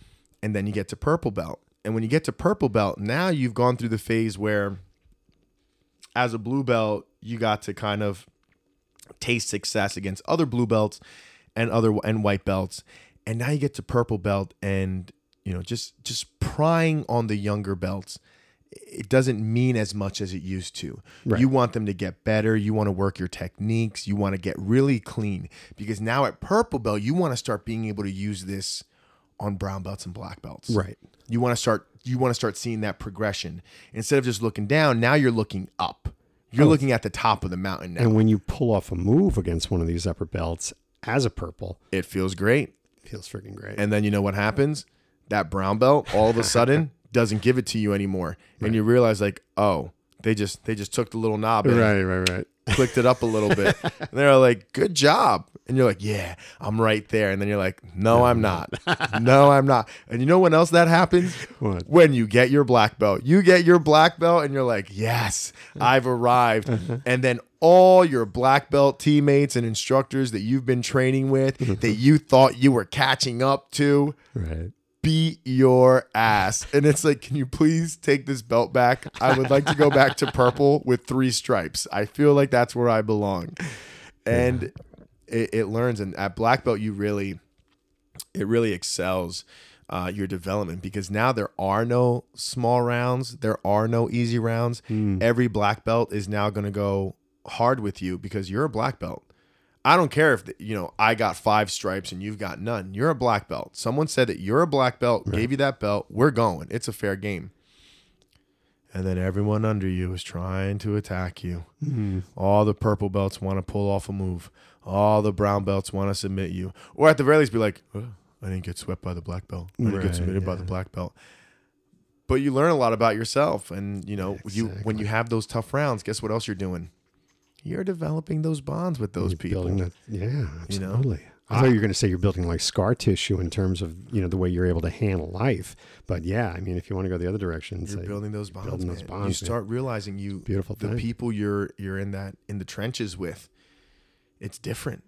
and then you get to purple belt. And when you get to purple belt, now you've gone through the phase where, as a blue belt, you got to kind of taste success against other blue belts and other and white belts and now you get to purple belt and you know just just prying on the younger belts it doesn't mean as much as it used to. Right. You want them to get better. You want to work your techniques. You want to get really clean because now at purple belt, you want to start being able to use this on brown belts and black belts. Right. You want to start you want to start seeing that progression. Instead of just looking down, now you're looking up. You're oh. looking at the top of the mountain now. And when you pull off a move against one of these upper belts as a purple, it feels great. feels freaking great. And then you know what happens? That brown belt all of a sudden doesn't give it to you anymore. And you realize like, oh, they just they just took the little knob and right, right, right. clicked it up a little bit. and they're like, good job. And you're like, yeah, I'm right there. And then you're like, no, I'm not. no, I'm not. And you know when else that happens? What? When you get your black belt. You get your black belt and you're like, yes, I've arrived. Uh-huh. and then all your black belt teammates and instructors that you've been training with that you thought you were catching up to Right. beat your ass. And it's like, can you please take this belt back? I would like to go back to purple with three stripes. I feel like that's where I belong. And it, it learns, and at black belt, you really, it really excels uh, your development because now there are no small rounds, there are no easy rounds. Every black belt is now going to go hard with you because you're a black belt. I don't care if you know I got five stripes and you've got none. You're a black belt. Someone said that you're a black belt, gave you that belt. We're going. It's a fair game. And then everyone under you is trying to attack you. Mm-hmm. All the purple belts want to pull off a move. All the brown belts want to submit you, or at the very least, be like, "Oh, "I didn't get swept by the black belt. I didn't Right, get submitted by the black belt." But you learn a lot about yourself, and you know, you when you have those tough rounds, guess what else you're doing? You're developing those bonds with those You're people. That, yeah, You know? absolutely. I thought you were going to say you're building like scar tissue in terms of you know the way you're able to handle life, but yeah, I mean if you want to go the other direction, You're say, building those bonds. building those man. bonds, you man. start realizing you Beautiful the thing. people you're you're in that in the trenches with. It's different.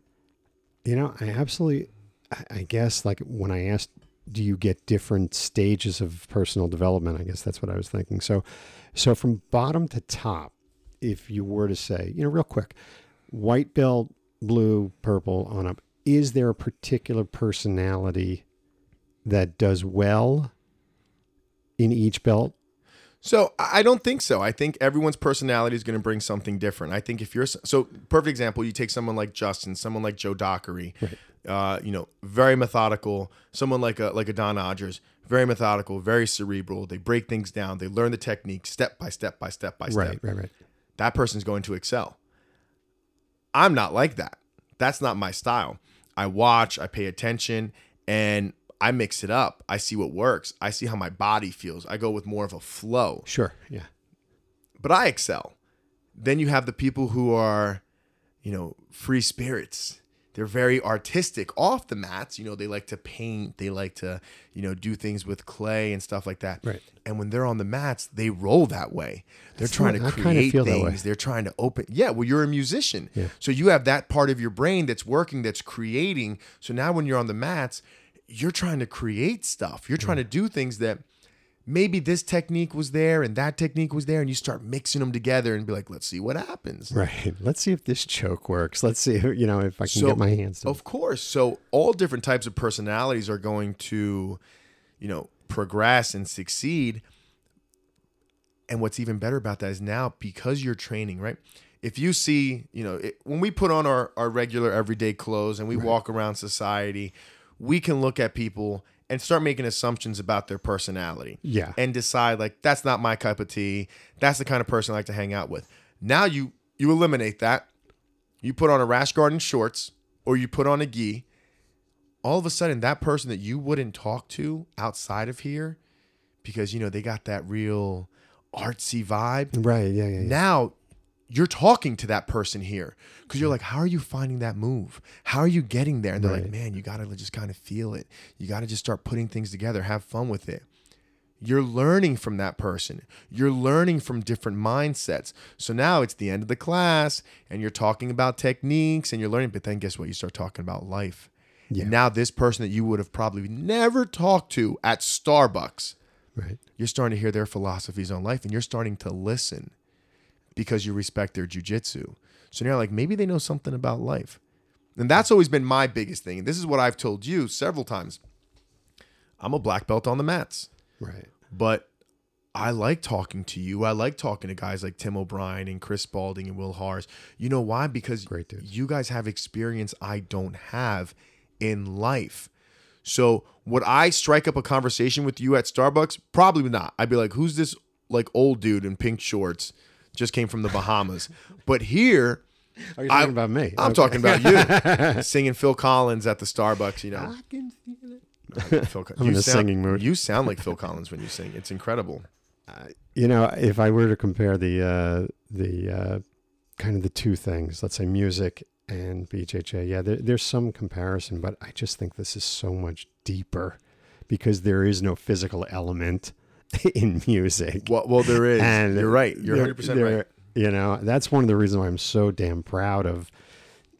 You know, I absolutely, I- I guess, like when I asked, do you get different stages of personal development? I guess that's what I was thinking. So, so from bottom to top, if you were to say, you know, real quick, white belt, blue, purple on up, is there a particular personality that does well in each belt? So I don't think so. I think everyone's personality is going to bring something different. I think if you're so perfect example, you take someone like Justin, someone like Joe Dockery, uh, you know, very methodical. Someone like a like a Don Odgers, very methodical, very cerebral. They break things down. They learn the technique step by step by step by step. Right, right, right. That person's going to excel. I'm not like that. That's not my style. I watch, I pay attention, and I mix it up. I see what works. I see how my body feels. I go with more of a flow, Sure, yeah. but I excel. Then you have the people who are, you know, free spirits. They're very artistic off the mats. You know, they like to paint, they like to, you know, do things with clay and stuff like that. Right. And when they're on the mats, they roll that way. They're That's trying to I kinda create that way. things. They're trying to open. Yeah, well, you're a musician. Yeah. So you have that part of your brain that's working, that's creating. So now when you're on the mats, you're trying to create stuff. You're trying to do things that maybe this technique was there and that technique was there, and you start mixing them together and be like, let's see what happens. Right. Let's see if this choke works. Let's see, you know, if I can So, get my hands Of course. So all different types of personalities are going to, you know, progress and succeed. And what's even better about that is now because you're training, right? If you see, you know, it, when we put on our, our regular everyday clothes and we walk around society, we can look at people and start making assumptions about their personality. Yeah. And decide like that's not my cup of tea. That's the kind of person I like to hang out with. Now you you eliminate that you put on a rash guard and shorts or you put on a gi, all of a sudden that person that you wouldn't talk to outside of here because you know they got that real artsy vibe. Right. Yeah. Yeah. yeah. Now you're talking to that person here because you're like, how are you finding that move? How are you getting there? And they're like, man, you got to just kind of feel it. You got to just start putting things together, have fun with it. You're learning from that person. You're learning from different mindsets. So now it's the end of the class and you're talking about techniques and you're learning. But then guess what? You start talking about life. Yeah. And now this person that you would have probably never talked to at Starbucks, Right. you're starting to hear their philosophies on life and you're starting to listen because you respect their jujitsu. So now, like, maybe they know something about life. And that's always been my biggest thing. And this is what I've told you several times. I'm a black belt on the mats, Right. but I like talking to you. I like talking to guys like Tim O'Brien and Chris Spalding and Will Harris. You know why? Because Great dudes. you guys have experience I don't have in life. So would I strike up a conversation with you at Starbucks? Probably not. I'd be like, who's this like old dude in pink shorts? Just came from the Bahamas. but here, Are you I- talking about me? I'm Okay. talking about you singing Phil Collins at the Starbucks, you know. I can feel it. Phil, I'm you in a sound, singing mood. You sound like Phil Collins when you sing. It's incredible. You know, if I were to compare the uh, the uh, kind of the two things, let's say music and BJJ, yeah, there, there's some comparison, but I just think this is so much deeper because there is no physical element in music. Well, well there is. And You're right. You're 100 percent right. You know, that's one of the reasons why I'm so damn proud of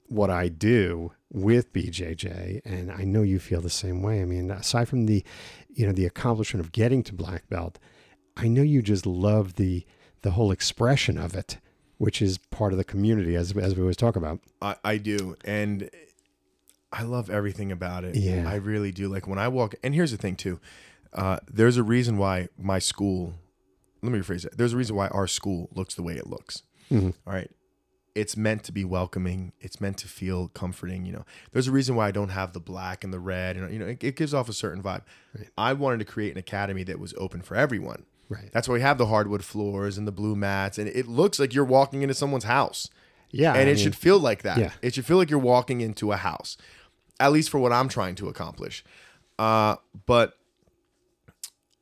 what I do with BJJ, and I know you feel the same way. I mean, aside from the, you know, the accomplishment of getting to black belt, I know you just love the the whole expression of it, which is part of the community, as as we always talk about. I, I do, and I love everything about it. Yeah. I really do. Like when I walk, and here's the thing too. Uh, there's a reason why my school. Let me rephrase that. There's a reason why our school looks the way it looks. Mhm. All right. It's meant to be welcoming. It's meant to feel comforting. You know, there's a reason why I don't have the black and the red. And you know, it, it gives off a certain vibe. Right. I wanted to create an academy that was open for everyone. Right. That's why we have the hardwood floors and the blue mats, and it looks like you're walking into someone's house Yeah. and I it mean, should feel like that. yeah. It should feel like you're walking into a house, at least for what I'm trying to accomplish. Uh, but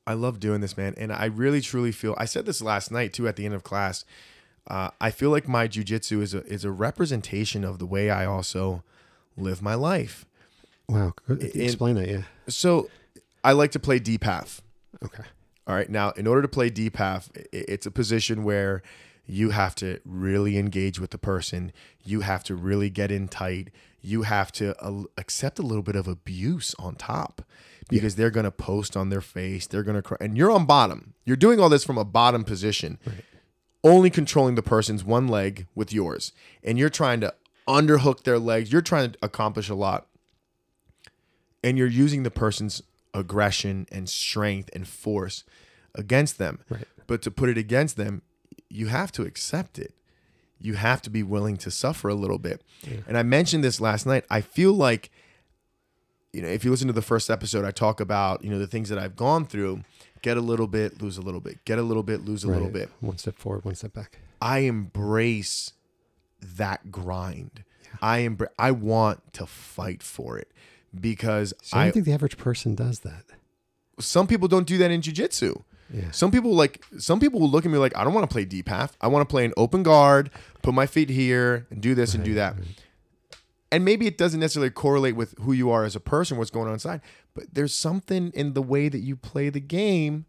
I love doing this, man, and I really truly feel. I said this last night too at the end of class. Uh, I feel like my jujitsu is a is a representation of the way I also live my life. Wow. Explain that. Yeah. So I like to play deep half. Okay. All right. Now, in order to play deep half, it's a position where you have to really engage with the person. You have to really get in tight. You have to uh, accept a little bit of abuse on top because they're going to post on their face. They're going to cry. And you're on bottom. You're doing all this from a bottom position, only controlling the person's one leg with yours. And you're trying to underhook their legs. You're trying to accomplish a lot and you're using the person's aggression and strength and force against them. Right. But to put it against them, you have to accept it. You have to be willing to suffer a little bit. And I mentioned this last night. I feel like, you know, if you listen to the first episode, I talk about, you know, the things that I've gone through get a little bit, lose a little bit, get a little bit, lose a little bit. One step forward, one step back. I embrace that grind. I embr- I want to fight for it because So I I don't think the average person does that. some people don't do that in jujitsu. Yeah. Some people like some people will look at me like I don't want to play deep half. I want to play an open guard, put my feet here, and do this and do that. And maybe it doesn't necessarily correlate with who you are as a person, what's going on inside, but there's something in the way that you play the game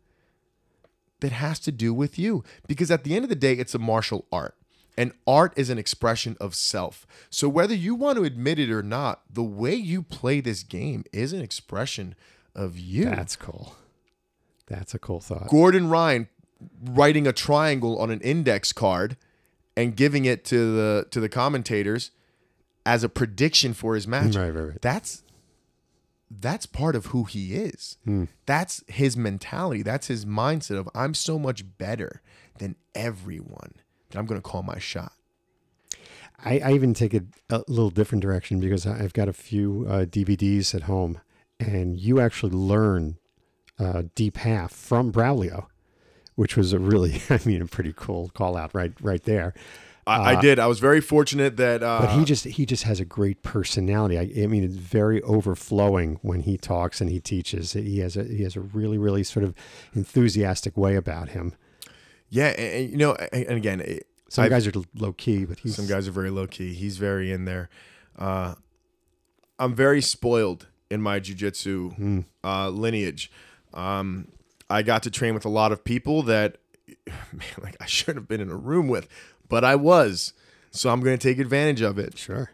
that has to do with you. Because at the end of the day, it's a martial art. And art is an expression of self. So whether you want to admit it or not, the way you play this game is an expression of you. That's cool. That's a cool thought. Gordon Ryan writing a triangle on an index card and giving it to the to the commentators as a prediction for his match. Right, right, right. That's that's part of who he is. That's his mentality. That's his mindset of I'm so much better than everyone that I'm going to call my shot. I, I even take it a little different direction because I've got a few uh, DVDs at home, and you actually learn uh, deep half from Braulio, which was a really, I mean, a pretty cool call out right, right there. I, I did. I was very fortunate that uh, But he just he just has a great personality. I, I mean, it's very overflowing when he talks and he teaches. He has a he has a really really sort of enthusiastic way about him. yeah, and, and, you know, and and again, it- Some I've- guys are low key, but he's Some guys are very low key. He's very in there. Uh, I'm very spoiled in my jujitsu uh, lineage. Um, I got to train with a lot of people that, man, like I shouldn't have been in a room with, but I was. So I'm going to take advantage of it. sure.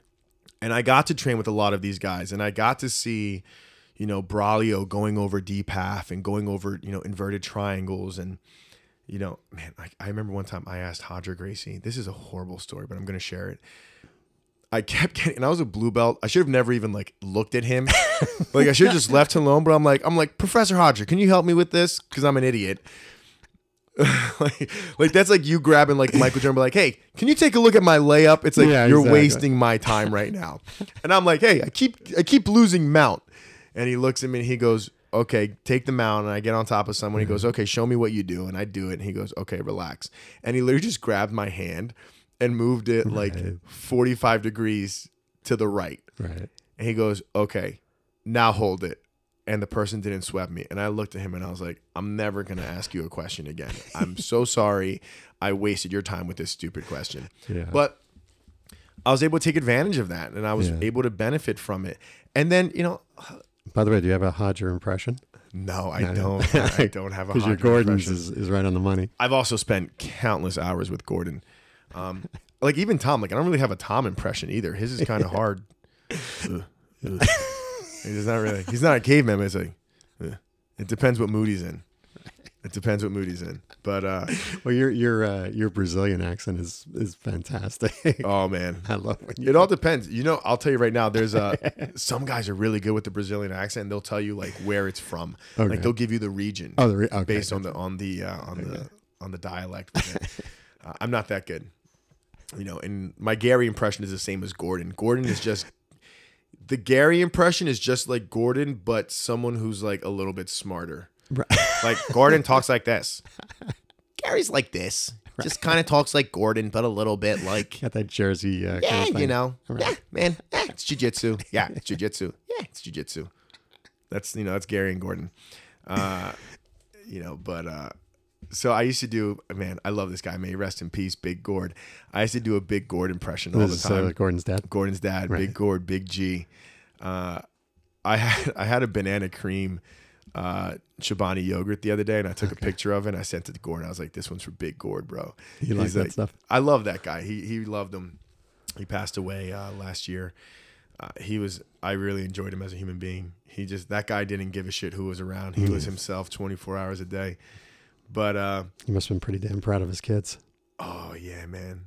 And I got to train with a lot of these guys, and I got to see, you know, Braulio going over deep half and going over, you know, inverted triangles. And, you know, man, I, I remember one time I asked Roger Gracie, this is a horrible story, but I'm going to share it. I kept getting, and I was a blue belt. I should have never even like looked at him. like I should have just left him alone. But I'm like, I'm like, Professor Roger, can you help me with this? Because I'm an idiot. like, like that's like you grabbing like Michael Jordan, like, "Hey, can you take a look at my layup?" It's like Yeah, you're exactly. wasting my time right now. and I'm like, "Hey, I keep I keep losing mount." And he looks at me and he goes, "Okay, take the mount." And I get on top of someone. He goes, "Okay, show me what you do." And I do it. And he goes, "Okay, relax." And he literally just grabbed my hand and moved it like 45 degrees to the right. Right. And he goes, "Okay, now hold it." And the person didn't sweat me. And I looked at him and I was like, "I'm never gonna ask you a question again. I'm so sorry. I wasted your time with this stupid question." Yeah. But I was able to take advantage of that, and I was Yeah. able to benefit from it. And then, you know, By the way, do you have a Roger impression? no, I No, don't. I don't have a Because your Hodger Gordon's impression. is, is right on the money. I've also spent countless hours with Gordon. Um, like even Tom, like I don't really have a Tom impression either. His is kind of hard. Ugh, ugh. he's not really. He's not a caveman. But it's like, ugh. it depends what mood he's in. It depends what mood he's in. But uh, Well, your your uh, your Brazilian accent is is fantastic. oh man, I love you. It all depends. You know, I'll tell you right now. There's uh, some guys are really good with the Brazilian accent. They'll tell you like where it's from. Okay. Like they'll give you the region Oh, the re- okay. based on the on the uh, on the on the dialect. uh, I'm not that good. You know, and my Gary impression is the same as Gordon. Gordon is just the Gary impression is just like Gordon, but someone who's like a little bit smarter. Right. Like Gordon talks like this. Gary's like this. Just kind of talks like Gordon, but a little bit like Got that Jersey. Uh, yeah, kind of thing. you know, Right. yeah, man, yeah, it's jujitsu. Yeah, it's jujitsu. Yeah, it's jujitsu. That's you know, that's Gary and Gordon. Uh, you know, but uh, so I used to do. Man, I love this guy. May he rest in peace, Big Gord. I used to do a Big Gord impression all This the is time. uh, Gordon's dad. Gordon's dad, Right. Big Gord, Big G. Uh, I had I had a banana cream uh Chobani yogurt the other day and I took a picture of it and I sent it to Gordon. I was like, this one's for Big Gord, bro. You like He's that stuff? I love that guy. He he loved him. He passed away uh, last year. Uh, he was I really enjoyed him as a human being. He just that guy didn't give a shit who was around. He Mm. was himself 24 hours a day. But uh He must have been pretty damn proud of his kids. Oh yeah, man.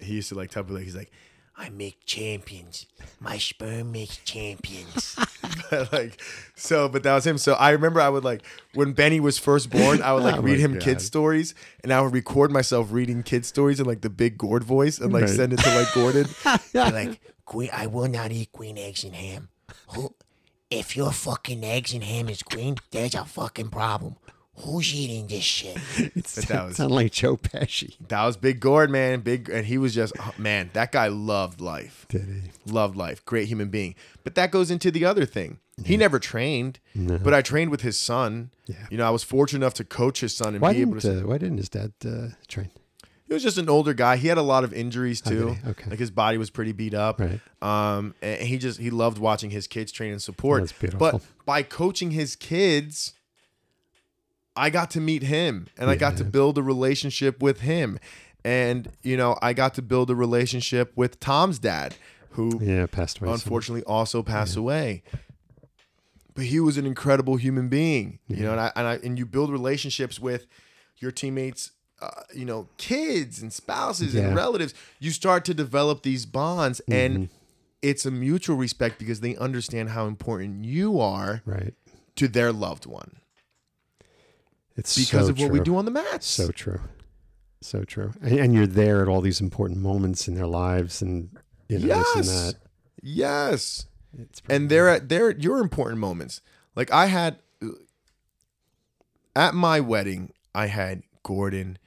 He used to like tell people like he's like, I make champions. My sperm makes champions. like so, but that was him. So I remember I would like when Benny was first born, I would like Oh read him God. kid stories and I would record myself reading kid stories in like the big Gord voice and like Right. send it to like Gordon. Like, Queen I will not eat queen eggs and ham. Who if your fucking eggs and ham is green, there's a fucking problem. Who's eating this shit? It's But that was- sound like Joe Pesci. That was Big Gord, man. Big, and he was just oh, man. That guy loved life, Did he? loved life. Great human being. But that goes into the other thing. He never trained, but I trained with his son. Yeah. You know, I was fortunate enough to coach his son and Why be able didn't to. uh, Why didn't his dad uh, train? he was just an older guy. He had a lot of injuries too. he? Okay. Like his body was pretty beat up. Right. Um, and he just he loved watching his kids train and support. That's beautiful. But by coaching his kids, I got to meet him and I got to build a relationship with him. And you know, I got to build a relationship with Tom's dad, who Yeah, passed away. unfortunately also passed away. But he was an incredible human being, you know, and I, and I and you build relationships with your teammates, uh, you know, kids and spouses Yeah. and relatives. You start to develop these bonds, Mm-hmm. and it's a mutual respect because they understand how important you are Right. to their loved one It's because so of what true. we do on the mats. So true. So true. And, and you're there at all these important moments in their lives and you know this and yes, that. yes. And they're at they're at your important moments. Like I had at my wedding, I had Gordon,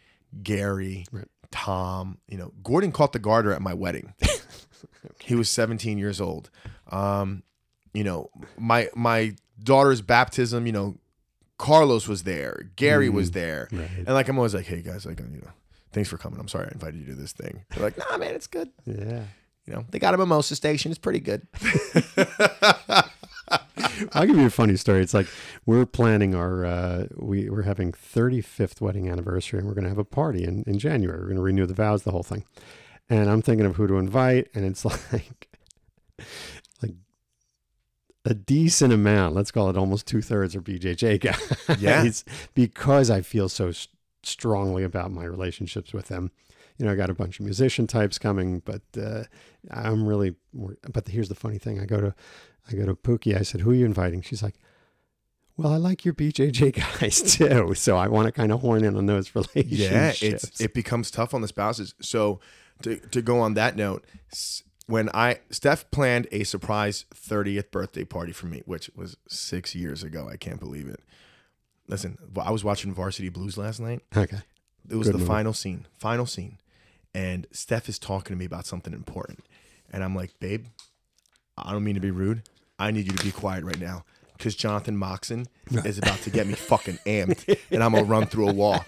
Gary, Right. Tom. You know, Gordon caught the garter at my wedding. He was 17 years old. Um, you know, my my daughter's baptism. You know, Carlos was there. Gary was there. Right. And like I'm always like, hey guys, like you know, thanks for coming. I'm sorry I invited you to this thing. They're like, nah, man, it's good. Yeah. You know, they got a mimosa station. It's pretty good. I'll give you a funny story. It's like we're planning our uh, we we're having 35th wedding anniversary, and we're going to have a party in in January. We're going to renew the vows, the whole thing. And I'm thinking of who to invite, and it's like a decent amount. Let's call it almost two thirds are BJJ guys. Yeah. because I feel so s- strongly about my relationships with them. You know, I got a bunch of musician types coming, but uh, I'm really. But here's the funny thing: I go to I go to Pookie. I said, "Who are you inviting?" She's like, Well, I like your BJJ guys too, so I want to kind of horn in on those relationships. Yeah, it's it becomes tough on the spouses. So to to go on that note, when I Steph planned a surprise 30th birthday party for me, which was 6 years ago. I can't believe it. Listen, I was watching Varsity Blues last night. okay. It was Good the movie. final scene, final scene. And Steph is talking to me about something important. And I'm like, babe, I don't mean to be rude. I need you to be quiet right now. Because Jonathan Moxon is about to get me fucking amped. And I'm going to run through a wall.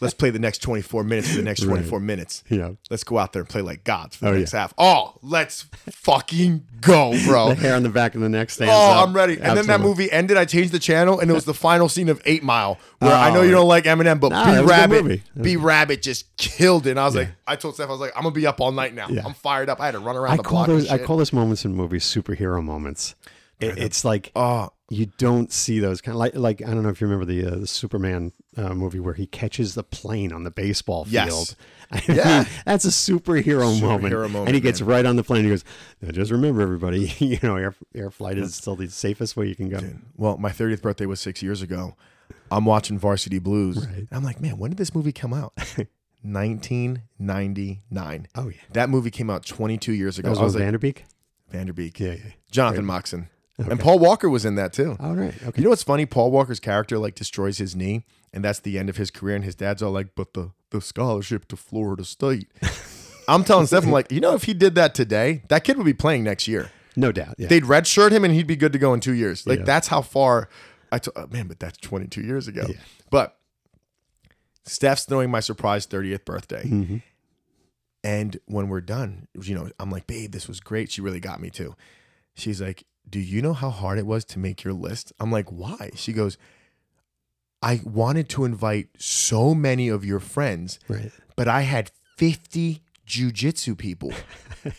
Let's play the next 24 minutes for the next 24 minutes. Yeah. Let's go out there and play like gods for the Oh, next yeah. half. Oh, let's fucking go, bro. The hair on the back of the neck stands Oh, up. I'm ready. And then that movie ended. I changed the channel, and it was the final scene of Eight Mile, where I know oh, you don't like Eminem, but Nah, B that was a good Rabbit. B Rabbit just killed it. And I was like, I told Steph, I was like, I'm gonna be up all night now. Yeah. I'm fired up. I had to run around I the call block. those I call those moments in movies superhero moments. It, it's like Oh, you don't see those kind of like like I don't know if you remember the, uh, the Superman uh, movie where he catches the plane on the baseball Yes. field. I Yeah. mean, that's a superhero, moment. moment, And he gets man. right on the plane. And he goes, "Now just remember, everybody, you know, air, air flight is still the safest way you can go. well, my 30th birthday was six years ago. I'm watching Varsity Blues. Right. I'm like, man, when did this movie come out? 1999. Oh yeah, That movie came out 22 years ago. that was, I was like, Van Der Beek. Vanderbeek. Yeah, yeah. Jonathan Moxon. And Paul Walker was in that too. All right, okay. You know what's funny? Paul Walker's character like destroys his knee, and that's the end of his career. And his dad's all like, "But the the scholarship to Florida State." I'm telling Steph, I'm like, you know, if he did that today, that kid would be playing next year. no doubt. Yeah. They'd redshirt him, and he'd be good to go in two years. Like Yeah. that's how far. I t- uh, man, but that's 22 years ago. Yeah. But Steph's throwing my surprise 30th birthday. hmm And when we're done, you know, I'm like, babe, this was great. She really got me too. She's like, do you know how hard it was to make your list? I'm like, why? She goes, I wanted to invite so many of your friends, Right. but I had 50 jujitsu people.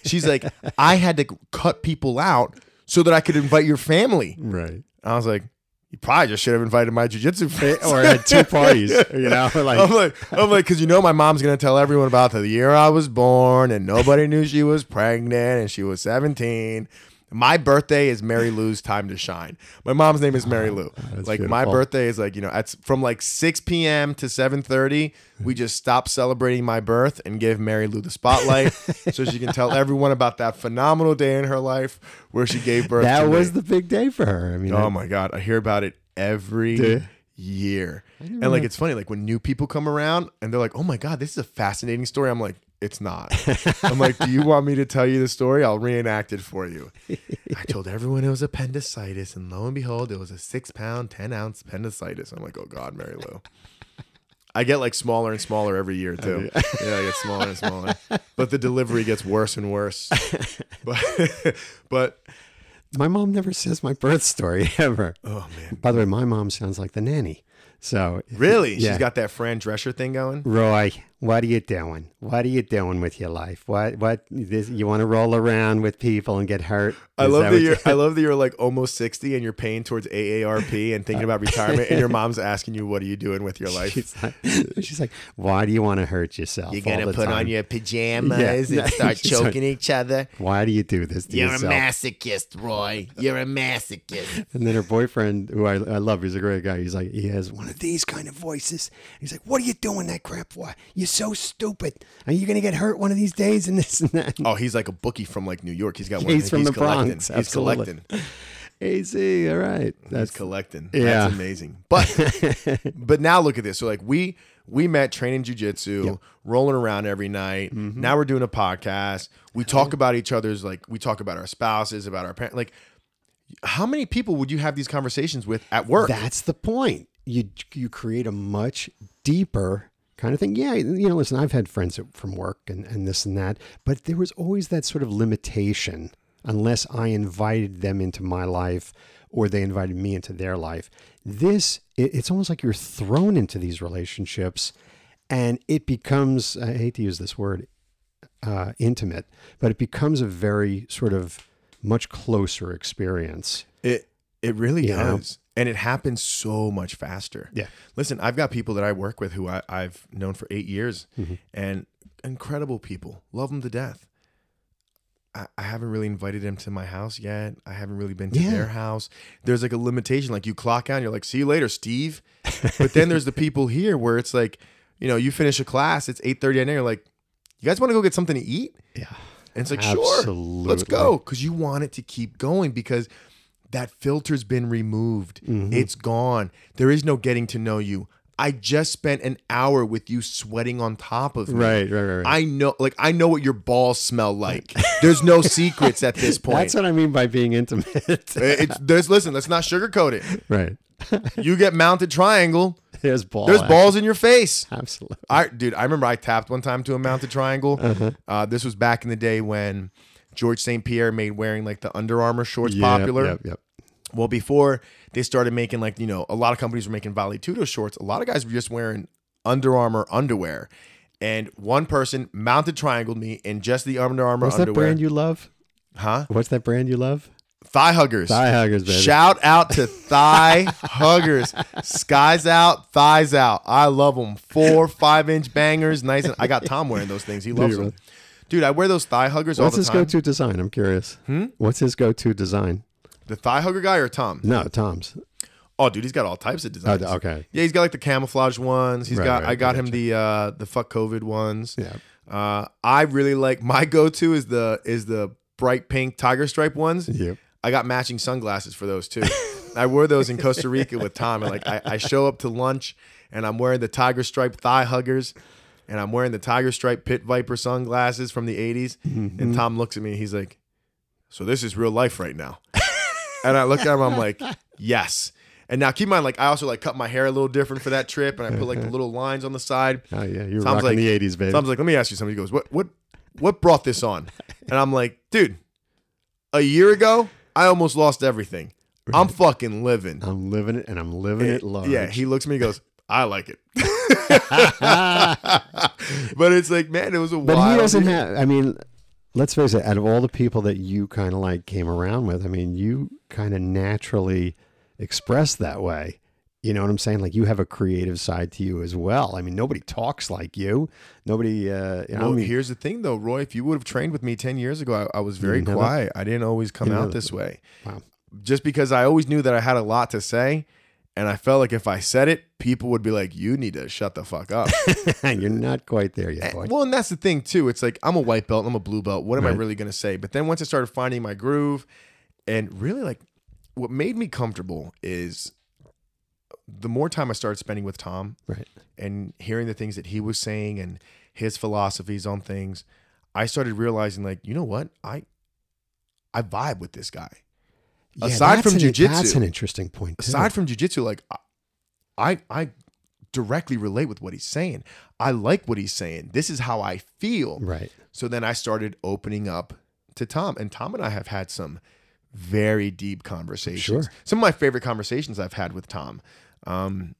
She's like, I had to cut people out so that I could invite your family. Right. I was like, you probably just should have invited my jujitsu friends. Or had two parties. You know, like I'm like, I'm like, because you know, my mom's gonna tell everyone about the year I was born, and nobody knew she was pregnant, and she was 17. My birthday is Mary Lou's time to shine. My mom's name is Mary ah, Lou. that's like my beautiful. birthday is like you know, at from like 6 p.m. to 7:30. We just stop celebrating my birth and give Mary Lou the spotlight, so she can tell everyone about that phenomenal day in her life where she gave birth. that was me. the big day for her. I mean, Oh my god, I hear about it every year. And like it's funny, like when new people come around and they're like, "Oh my god, this is a fascinating story." I'm like, "It's not." I'm like, "Do you want me to tell you the story? I'll reenact it for you." I told everyone it was appendicitis, and lo and behold, it was a six pound, ten ounce appendicitis. I'm like, "Oh god, Mary Lou." I get like smaller and smaller every year too. Yeah, I get smaller and smaller. But the delivery gets worse and worse. But but my mom never says my birth story ever. oh man. By the way, my mom sounds like the nanny. So Really? Yeah. She's got that Fran Drescher thing going? Roy, what are you doing? What are you doing with your life? What what this, you want to roll around with people and get hurt? I love that that you're I love that you're like almost 60 and you're paying towards AARP and thinking about retirement and your mom's asking you what are you doing with your life? She's like, she's like, why do you want to hurt yourself? You're going to put on your pajamas Yeah. and start She's like, choking each other. Why do you do this to You're a masochist, Roy. You're a masochist. And then her boyfriend, who I, I love, he's a great guy. He's like, he has one of these kind of voices. He's like, what are you doing that crap for? You're so stupid. Are you going to get hurt one of these days and this and that? Oh, he's like a bookie from like New York. He's got one. He's from the collecting. Bronx, He's absolutely. collecting. AC, all right. He's That's collecting. Yeah. That's amazing. But but now look at this. So like we we met training jujitsu, rolling around every night. Mm-hmm. Now we're doing a podcast. We talk about each other's like we talk about our spouses, about our parents. Like how many people would you have these conversations with at work? That's the point. You you create a much deeper kind of thing. Yeah, you know, listen, I've had friends from work and, and this and that, but there was always that sort of limitation unless I invited them into my life or they invited me into their life. This it, it's almost like you're thrown into these relationships and it becomes I hate to use this word uh, intimate, but it becomes a very sort of much closer experience. It it really You know? And it happens so much faster. Yeah. Listen, I've got people that I work with who I, I've known for eight years Mm-hmm. and incredible people. Love them to death. I, I haven't really invited them to my house yet. I haven't really been to Yeah. their house. There's like a limitation. Like you clock out, and you're like, see you later, Steve. But then there's the people here where it's like, you know, you finish a class, it's 8:30 at night. You're like, you guys want to go get something to eat? Yeah. And it's like, sure, let's go. Because you want it to keep going because that filter's been removed. Mm-hmm. It's gone. There is no getting to know you. I just spent an hour with you sweating on top of me. Right, right, right, right. I know, like, I know what your balls smell like. There's no secrets at this point. That's what I mean by being intimate. it's, there's, listen, let's not sugarcoat it. right. You get mounted triangle, There's ball. there's balls in your face. Absolutely. I dude, I remember I tapped one time to a mounted triangle. Uh-huh. Uh, this was back in the day when Georges St. Pierre made wearing like the Under Armour shorts Yep, popular. Yep, yep. Well, before they started making like you know a lot of companies were making Vale Tudo shorts. A lot of guys were just wearing Under Armour underwear, and one person mounted triangled me in just the Under Armour What's that brand you love? huh? What's that brand you love? Thigh huggers. Thigh huggers, baby. Shout out to thigh huggers. Skies out, thighs out. I love them. Four, five inch bangers. Nice. And I got Tom wearing those things. He loves them. Dude, I wear those thigh huggers all What's the his time. go-to design? I'm curious. Hmm? What's his go-to design? The thigh hugger guy or Tom? No, Tom's. Oh, dude, he's got all types of Oh, designs. okay. Yeah, he's got like the camouflage ones. He's Right, got. right, I got I him the uh the fuck COVID ones. Yeah. Uh, I really like my go to is the is the bright pink tiger stripe ones. Yep. I got matching sunglasses for those too. I wore those in Costa Rica with Tom. And like I, I show up to lunch and I'm wearing the tiger stripe thigh huggers and I'm wearing the tiger stripe pit viper sunglasses from the 80s. Mm-hmm. And Tom looks at me, he's like, So this is real life right now. and I look at him, I'm like, Yes. And now keep in mind, like I also like cut my hair a little different for that trip and I put like the little lines on the side. Oh yeah, you're Tom's rocking like- the '80s, baby. Tom's like, let me ask you something. He goes, what what what brought this on? And I'm like, dude, a year ago, I almost lost everything. I'm fucking living. I'm living it, and I'm living it large. Yeah, he looks at me and goes, I like it. but it's like, man, it was a but wild. he doesn't year. have. I mean, let's face it. Out of all the people that you kind of like came around with, I mean, you kind of naturally express that way. You know what I'm saying? Like you have a creative side to you as well. I mean, nobody talks like you. Nobody. Uh, you know, Well, I mean, here's the thing, though, Roy. If you would have trained with me 10 years ago, I, I was very quiet. I didn't always come out this way. Wow. Just because I always knew that I had a lot to say. And I felt like if I said it, people would be like, you need to shut the fuck up. you're not quite there yet, And- boy. Well, and that's the thing too. It's like I'm a white belt, I'm a blue belt. What am I really gonna say? But then once I started finding my groove, and really like what made me comfortable is the more time I started spending with Tom Right. and hearing the things that he was saying and his philosophies on things, I started realizing like, you know what? I I vibe with this guy. Yeah, Aside from an- jujitsu- that's an interesting point. Too. Aside from jujitsu, like I I directly relate with what he's saying. I like what he's saying. This is how I feel. right. So then I started opening up to Tom, and Tom and I have had some very deep conversations. Sure. Some of my favorite conversations I've had with Tom. Um,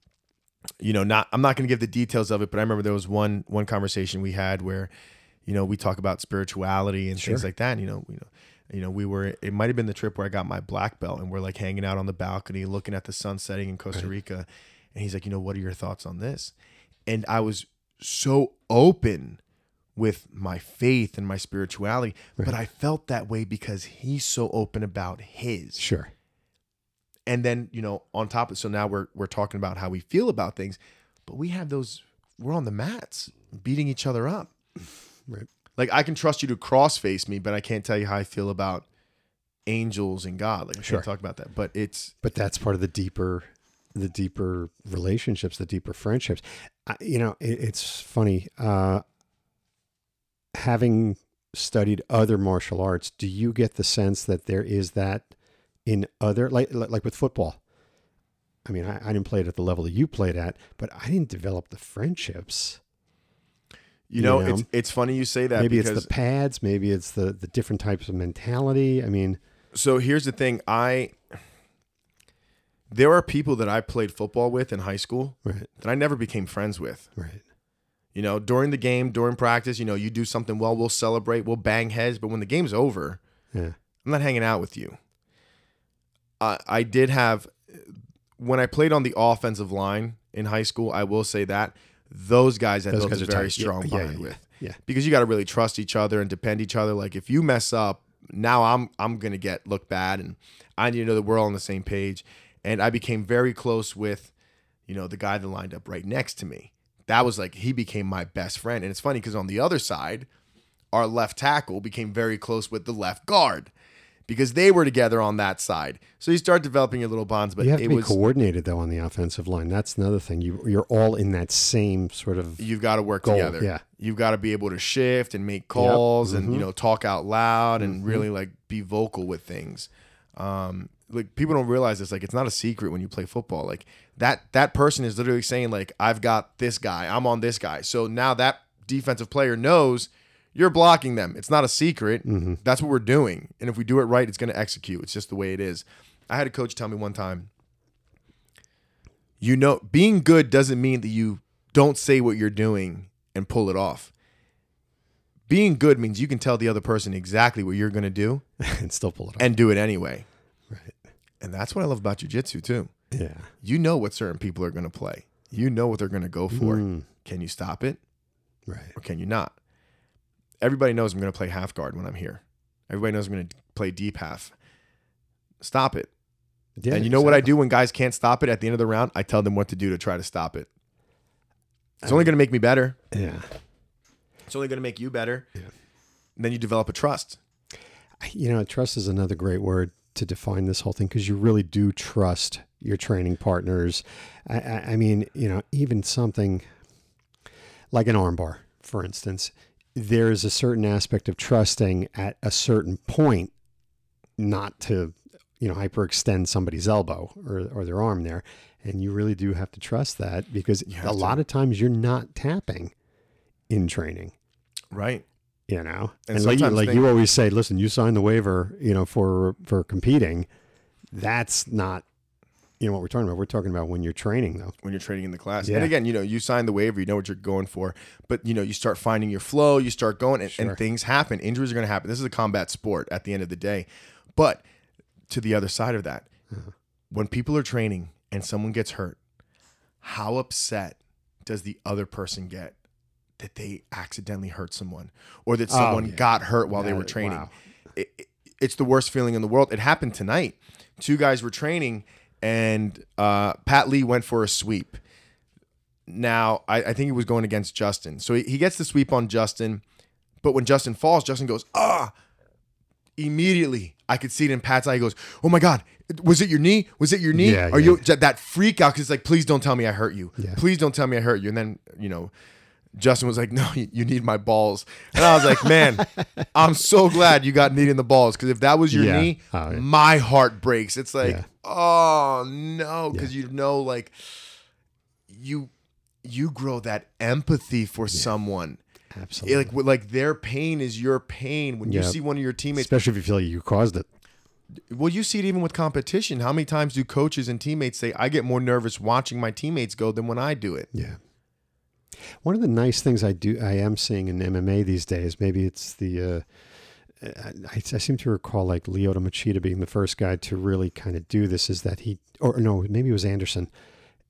you know, not I'm not going to give the details of it, but I remember there was one one conversation we had where, you know, we talk about spirituality and things like that. And, you know, you know, you know, we were. It might have been the trip where I got my black belt, and we're like hanging out on the balcony, looking at the sun setting in Costa Rica, and he's like, you know, what are your thoughts on this? And I was so open with my faith and my spirituality, but I felt that way because he's so open about his. Sure. And then, you know, on top of it, so now we're we're talking about how we feel about things, but we have those we're on the mats beating each other up. Right. Like I can trust you to cross face me, but I can't tell you how I feel about angels and God. Like I Sure. can't talk about that. But it's but that's part of the deeper the deeper relationships the deeper friendships I, you know it, it's funny uh having studied other martial arts do you get the sense that there is that in other like like, with football i mean I, I didn't play it at the level that you played at but i didn't develop the friendships you know, You know? it's it's funny you say that maybe it's the pads maybe it's the the different types of mentality i mean so here's the thing. I there are people that I played football with in high school right that I never became friends with. right You know, during the game, during practice, you know, you do something well, we'll celebrate, we'll bang heads, but when the game's over, yeah I'm not hanging out with you. I I did have when I played on the offensive line in high school, I will say that those guys I Those built guys a are very tight. Strong yeah, bond yeah, with. Yeah. Because you got to really trust each other and depend each other. Like if you mess up, now I'm I'm gonna get look bad, and I need to know that we're all on the same page. And I became very close with, you know, the guy that lined up right next to me. That was like he became my best friend. And it's funny because on the other side, our left tackle became very close with the left guard because they were together on that side. So you start developing your little bonds. But You have to it be was coordinated though on the offensive line. That's another thing. You you're all in that same sort of you've got to work Goal, together. yeah. You've got to be able to shift and make calls and you Mhm. know talk out loud and really like be vocal with things. Um, like people don't realize this. Like it's not a secret when you play football. Like that that person is literally saying like I've got this guy. I'm on this guy. So now that defensive player knows you're blocking them. It's not a secret. That's what we're doing. And if we do it right, it's going to execute. It's just the way it is. I had a coach tell me one time you know, being good doesn't mean that you don't say what you're doing and pull it off. Being good means you can tell the other person exactly what you're going to do and still pull it off. and do it anyway. Right. And that's what I love about jujitsu too. Yeah. You know what certain people are going to play. You know what they're going to go for. Mm. Can you stop it Right. or can you not? Everybody knows I'm going to play half guard when I'm here. Everybody knows I'm going to play deep half. Stop it. Yeah, and you know what I do when guys can't stop it at the end of the round? I tell them what to do to try to stop it. It's only uh, going to make me better. Yeah. It's only going to make you better. Yeah. And then you develop a trust. You know, trust is another great word to define this whole thing because you really do trust your training partners. I, I, I mean, you know, even something like an armbar, for instance, there is a certain aspect of trusting at a certain point, not to, you know, hyperextend somebody's elbow or, or their arm there. And you really do have to trust that because a to. lot of times you're not tapping in training Right. you know And and, like, you, like you always say listen you signed the waiver you know for for competing that's not you know what we're talking about we're talking about when you're training though When you're training in the class. Yeah. And again, you know, you sign the waiver, you know what you're going for. But, you know, you start finding your flow, you start going, and, Sure. and things happen. Injuries are going to happen. This is a combat sport at the end of the day. But to the other side of that, Uh-huh. when people are training and someone gets hurt, how upset does the other person get that they accidentally hurt someone or that Oh, someone yeah. got hurt while they were training? wow. It- it- it's the worst feeling in the world. It happened tonight. Two guys were training, and uh, Pat Lee went for a sweep. Now, I, I think he was going against Justin. So he, he gets the sweep on Justin, but when Justin falls, Justin goes, ah. Immediately, I could see it in Pat's eye. He goes, "Oh my God, was it your knee? Was it your knee? Yeah, Are yeah. you that freak out? Because it's like, please don't tell me I hurt you. Yeah. Please don't tell me I hurt you." And then you know, Justin was like, "No, you, need my balls." And I was like, "Man, I'm so glad you got kneed in the balls because if that was your Yeah. knee, Oh, yeah. my heart breaks. It's like, Yeah. oh no, because you know, like you you grow that empathy for someone. absolutely Like like their pain is your pain. When you see one of your teammates, especially if you feel like you caused it well, you see it even with competition. How many times do coaches and teammates say, "I get more nervous watching my teammates go than when I do it"? yeah one of the nice things i do i am seeing in mma these days maybe it's the uh I, I seem to recall like Lyoto Machida being the first guy to really kind of do this is that he or no maybe it was Anderson.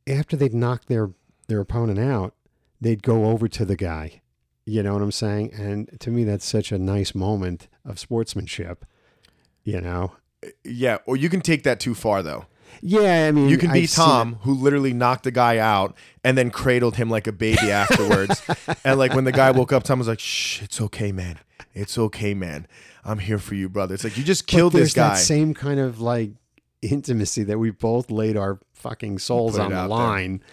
After they'd knock their their opponent out they'd go over to the guy. You know what I'm saying? And to me that's such a nice moment of sportsmanship you know? Yeah, or you can take that too far though. Yeah I mean You can be I've Tom, who literally knocked a guy out and then cradled him like a baby afterwards. and like when the guy woke up, Tom was like, "Shh, it's okay, man. It's okay, man. I'm here for you, brother." It's like you just killed this guy. that same kind of like intimacy that we both laid our fucking souls on the out there. line,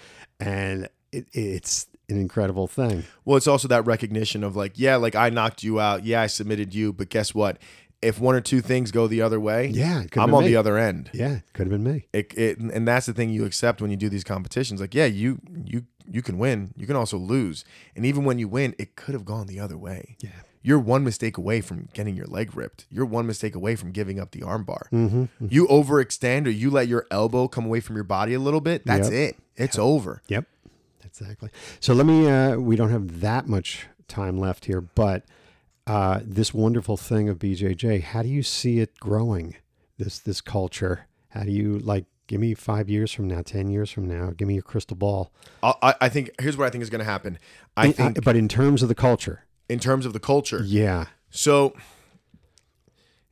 and it, it's an incredible thing. Well, it's also that recognition of like, yeah, like I knocked you out. Yeah, I submitted you, but guess what? If one or two things go the other way, Yeah, I'm on me. the other end. Yeah, could have been me. It, it, and that's the thing you accept when you do these competitions. Like, yeah, you you you can win. You can also lose. And even when you win, it could have gone the other way. Yeah. You're one mistake away from getting your leg ripped. You're one mistake away from giving up the armbar. Mm-hmm. You overextend or you let your elbow come away from your body a little bit. That's Yep. it. It's over. Yep, exactly. So let me. Uh, we don't have that much time left here, but uh, this wonderful thing of BJJ. How do you see it growing? This this culture. How do you like? Give me five years from now, ten years from now. Give me your crystal ball. I, I- I think here's what I think is going to happen. I In- think uh, but in terms of the culture, in terms of the culture. Yeah. So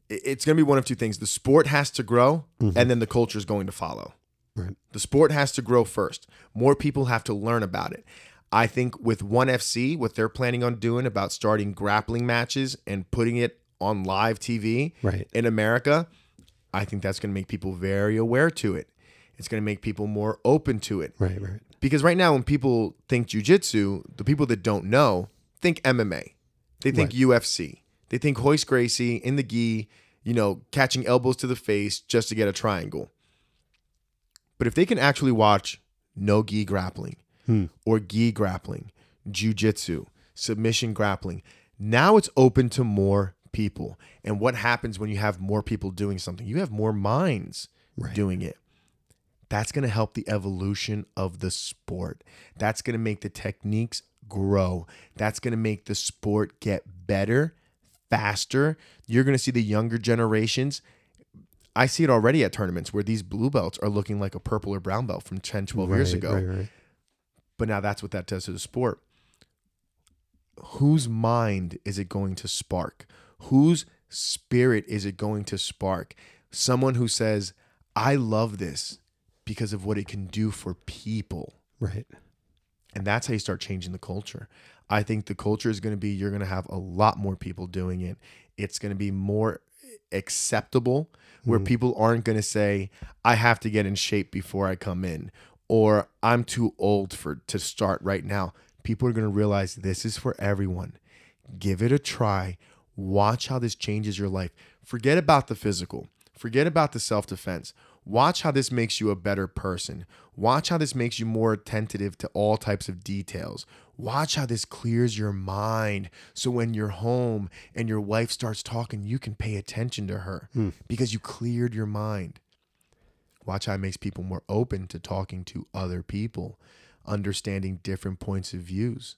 it's going to be one of two things. The sport has to grow and then the culture is going to follow. Right. The sport has to grow first. More people have to learn about it. I think with ONE FC, what they're planning on doing about starting grappling matches and putting it on live TV Right. in America, I think that's going to make people very aware to it. It's going to make people more open to it. Right. Right. Because right now, when people think jujitsu, the people that don't know think MMA. They think Right. UFC. They think Royce Gracie in the gi, you know, catching elbows to the face just to get a triangle. But if they can actually watch no gi grappling Hmm. or gi grappling, jujitsu, submission grappling, now it's open to more people. And what happens when you have more people doing something? You have more minds Right. doing it. That's going to help the evolution of the sport. That's going to make the techniques grow. That's going to make the sport get better, faster. You're going to see the younger generations. I see it already at tournaments where these blue belts are looking like a purple or brown belt from 10, 12 years Right, ago. Right. But now that's what that does to the sport. Whose mind is it going to spark? Whose spirit is it going to spark? Someone who says, I love this because of what it can do for people. Right. And that's how you start changing the culture. I think the culture is going to be you're going to have a lot more people doing it. It's going to be more acceptable where mm-hmm. people aren't going to say I have to get in shape before I come in or I'm too old for to start right now. People are going to realize this is for everyone. Give it a try. Watch how this changes your life. Forget about the physical. Forget about the self-defense. Watch how this makes you a better person. Watch how this makes you more attentive to all types of details. Watch how this clears your mind so when you're home and your wife starts talking, you can pay attention to her hmm. because you cleared your mind. Watch how it makes people more open to talking to other people, understanding different points of views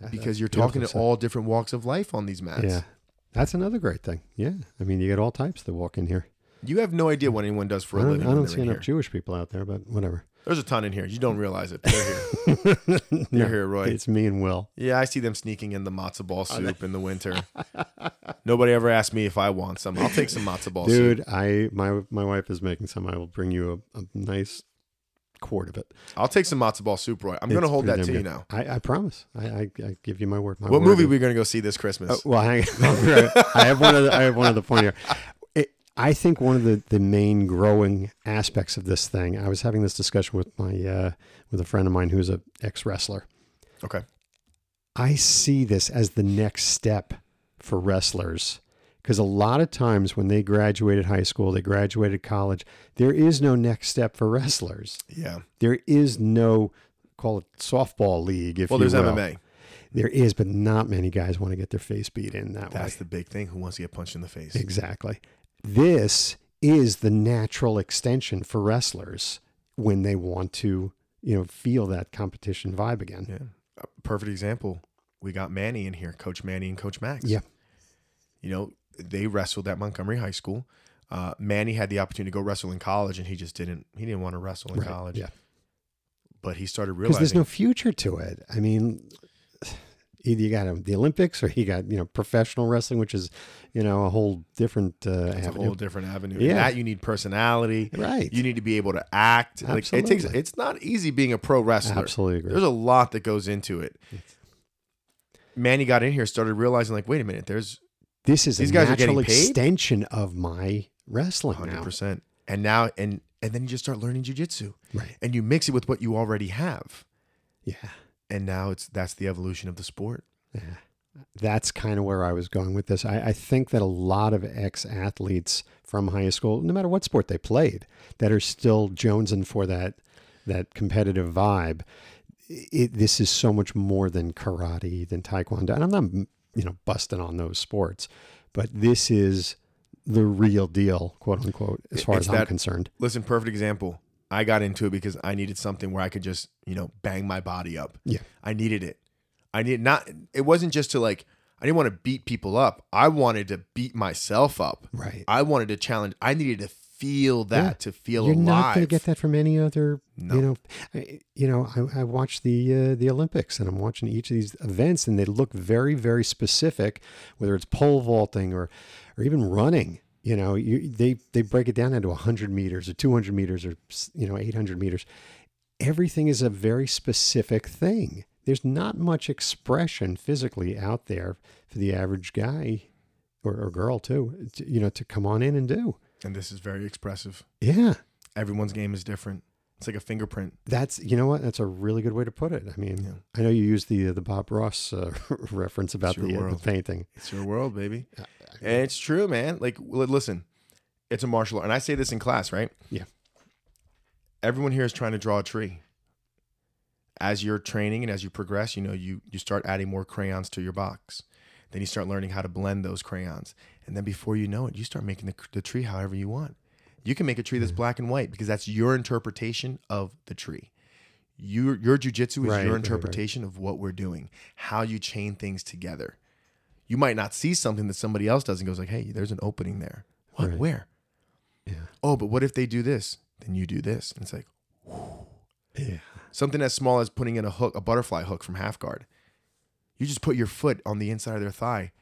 That- because you're talking to all different walks of life on these mats. Yeah. That's another great thing. Yeah. I mean, you get all types that walk in here. You have no idea what anyone does for I a living. I don't see enough here. Jewish people out there, but whatever. There's a ton in here. You don't realize it. They're here. They're No, here, Roy. It's me and Will. Yeah, I see them sneaking in the matzo ball soup in the winter. Nobody ever asked me if I want some. I'll take some matzo ball soup. Dude, I my my wife is making some. I will bring you a, a nice quart of it. I'll take some matzo ball soup, Roy. I'm going to hold that to you now. I, I promise. I, I, I give you my word. My What word movie is- are we going to go see this Christmas? Uh, well, hang on. I have one of the, I have one of the point here. I think one of the, the main growing aspects of this thing. I was having this discussion with my uh, with a friend of mine who's a ex wrestler. okay. I see this as the next step for wrestlers because a lot of times when they graduated high school, they graduated college, there is no next step for wrestlers. Yeah. There is no call it softball league if Well, you there's will. MMA. There is, but not many guys want to get their face beat in that way. That's the big thing. Who wants to get punched in the face? Exactly. This is the natural extension for wrestlers when they want to, you know, feel that competition vibe again. Yeah. A perfect example. We got Manny in here, Coach Manny and Coach Max. Yeah. You know, they wrestled at Montgomery High School. Uh, Manny had the opportunity to go wrestle in college, and he just didn't. He didn't want to wrestle in Right, college. Yeah. But he started realizing Because there's no future to it. I mean, either you got the Olympics or you got, you know, professional wrestling, which is, you know, a whole different uh, it's a whole different avenue. Yeah. And that you need personality. right. You need to be able to act. Like it takes. It's not easy being a pro wrestler. Absolutely agree. There's a lot that goes into it. Manny got in here, started realizing, like, wait a minute, there's this is these a guys are natural getting paid? extension of my wrestling hundred percent. And now, and and then you just start learning jujitsu, Right. and you mix it with what you already have, Yeah. And now it's that's the evolution of the sport. Yeah. That's kind of where I was going with this. I, I think that a lot of ex athletes from high school, no matter what sport they played, that are still jonesing for that that competitive vibe. It, this is so much more than karate, than taekwondo, and I'm not, you know, busting on those sports, but this is the real deal, quote unquote, as far It's as I'm that- concerned. Listen, perfect example. I got into it because I needed something where I could just, you know, bang my body up. Yeah. I needed it. I need not. It wasn't just to like. I didn't want to beat people up. I wanted to beat myself up. Right. I wanted to challenge. I needed to feel that, Yeah. to feel alive. You're alive. not going to get that from any other. No. You know, I, you know. I, I watch the uh, the Olympics, and I'm watching each of these events, and they look very, very specific. Whether it's pole vaulting or, or even running, you know, you, they they break it down into 100 meters or 200 meters or you know 800 meters. Everything is a very specific thing. There's not much expression physically out there for the average guy or, or girl too. To, you know, to come on in and do. And this is very expressive. Yeah. Everyone's game is different. It's like a fingerprint. That's you know what that's a really good way to put it. I mean, Yeah. I know you used the the Bob Ross uh, reference about the, uh, the painting. It's your world, baby. And it's true, man. Like, listen, it's a martial art. And I say this in class, right? Yeah. Everyone here is trying to draw a tree. As you're training and as you progress, you know, you you start adding more crayons to your box. Then you start learning how to blend those crayons. And then before you know it, you start making the, the tree however you want. You can make a tree that's mm-hmm. black and white because that's your interpretation of the tree. Your your jujitsu is Right, your right, right. interpretation of what we're doing, how you chain things together you might not see something that somebody else does and goes like, "Hey, there's an opening there." What? Right. Where? Yeah. Oh, but what if they do this? Then you do this, and it's like Yeah. something as small as putting in a hook, a butterfly hook from half guard. You just put your foot on the inside of their thigh.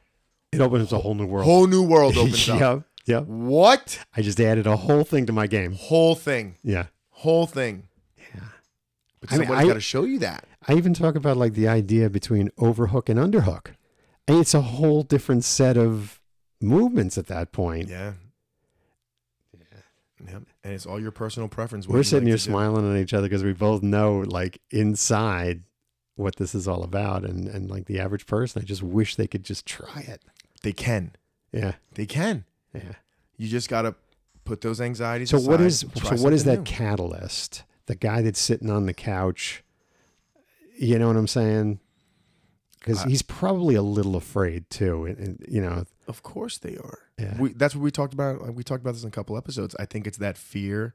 It opens a whole new world. Whole new world opens up. yep. Yep. What? I just added a whole thing to my game. Whole thing. Yeah. Whole thing. Yeah. But I somebody's got to show you that. I even talk about like the idea between overhook and underhook. And it's a whole different set of movements at that point. Yeah. Yeah. And it's all your personal preference. We're sitting like here do. smiling at each other because we both know like inside what this is all about. And, and like the average person, I just wish they could just try it. They can. Yeah. They can. Yeah. You just got to put those anxieties So what is so what is that new. catalyst? The guy that's sitting on the couch. You know what I'm saying? Because he's probably a little afraid too. And, and, you know, Of course they are. Yeah. We, that's what we talked about. We talked about this in a couple episodes. I think it's that fear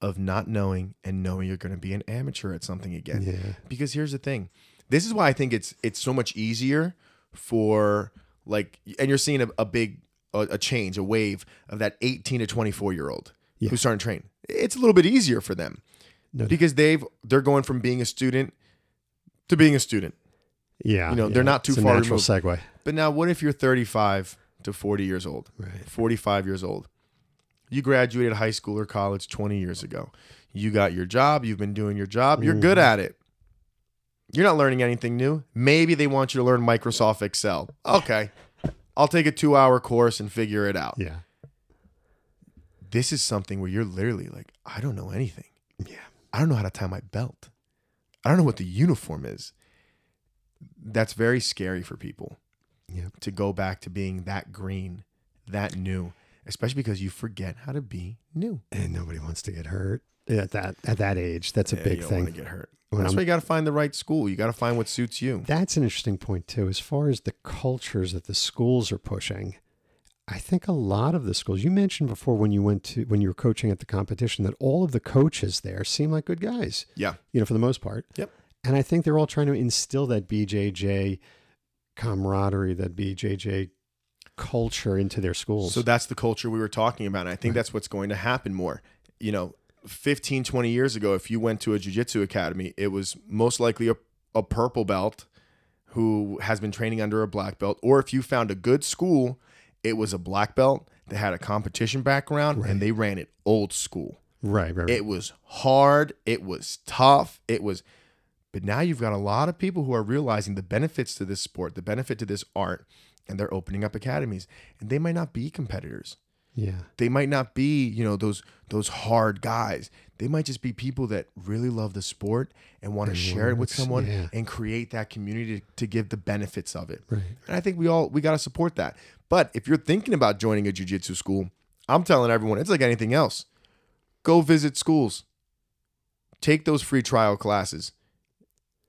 of not knowing and knowing you're going to be an amateur at something again. yeah, Because here's the thing. This is why I think it's it's so much easier for like, and you're seeing a, a big a, a change, a wave of that 18 to 24 year old Yeah. who's starting to train. It's a little bit easier for them No because they've they're going from being a student to being a student. Yeah. You know, yeah. they're not too far natural removed. segue. But now, what if you're 35 to 40 years old? Right. 45 years old. You graduated high school or college 20 years ago. You got your job. You've been doing your job. You're good Mm-hmm. at it. You're not learning anything new. Maybe they want you to learn Microsoft Excel. Okay. I'll take a two hour course and figure it out. Yeah. This is something where you're literally like, I don't know anything. Yeah. I don't know how to tie my belt. I don't know what the uniform is. That's very scary for people Yep. to go back to being that green, that new, especially because you forget how to be new. And nobody wants to get hurt at that at that age. That's a Yeah, big thing. get hurt. When That's I'm- why you got to find the right school. You got to find what suits you. That's an interesting point too. As far as the cultures that the schools are pushing, I think a lot of the schools you mentioned before when you went to when you were coaching at the competition that all of the coaches there seem like good guys. Yeah. You know, for the most part. Yep. And I think they're all trying to instill that BJJ camaraderie, that BJJ culture into their schools. So that's the culture we were talking about. And I think that's what's going to happen more. You know, 15, 20 years ago, if you went to a jiu-jitsu academy, it was most likely a, a purple belt who has been training under a black belt. Or if you found a good school, it was a black belt that had a competition background and they ran it old school. right, right, right. It was hard. It was tough. It was, but now you've got a lot of people who are realizing the benefits to this sport, the benefit to this art, and they're opening up academies. And they might not be competitors. yeah. They might not be, you know, those those hard guys. They might just be people that really love the sport and want to share it with someone yeah. and create that community to, to give the benefits of it. Right. And I think we all we got to support that. But if you're thinking about joining a jiu-jitsu school, I'm telling everyone, it's like anything else. Go visit schools. Take those free trial classes.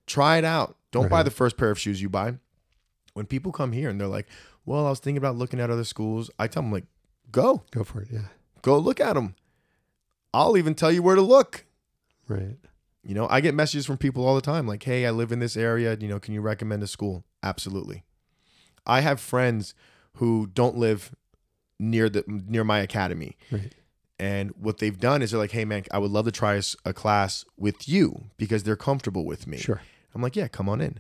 Try it out. Don't buy mm-hmm. the first pair of shoes you buy. When people come here and they're like, "Well, I was thinking about looking at other schools." I tell them like, "Go. Go for it. Yeah. Go look at them. I'll even tell you where to look." Right. You know, I get messages from people all the time like, "Hey, I live in this area, you know, can you recommend a school?" Absolutely. I have friends who don't live near the near my academy Right. And what they've done is they're like, hey, man, I would love to try a class with you because they're comfortable with me. Sure. I'm like, yeah, come on in.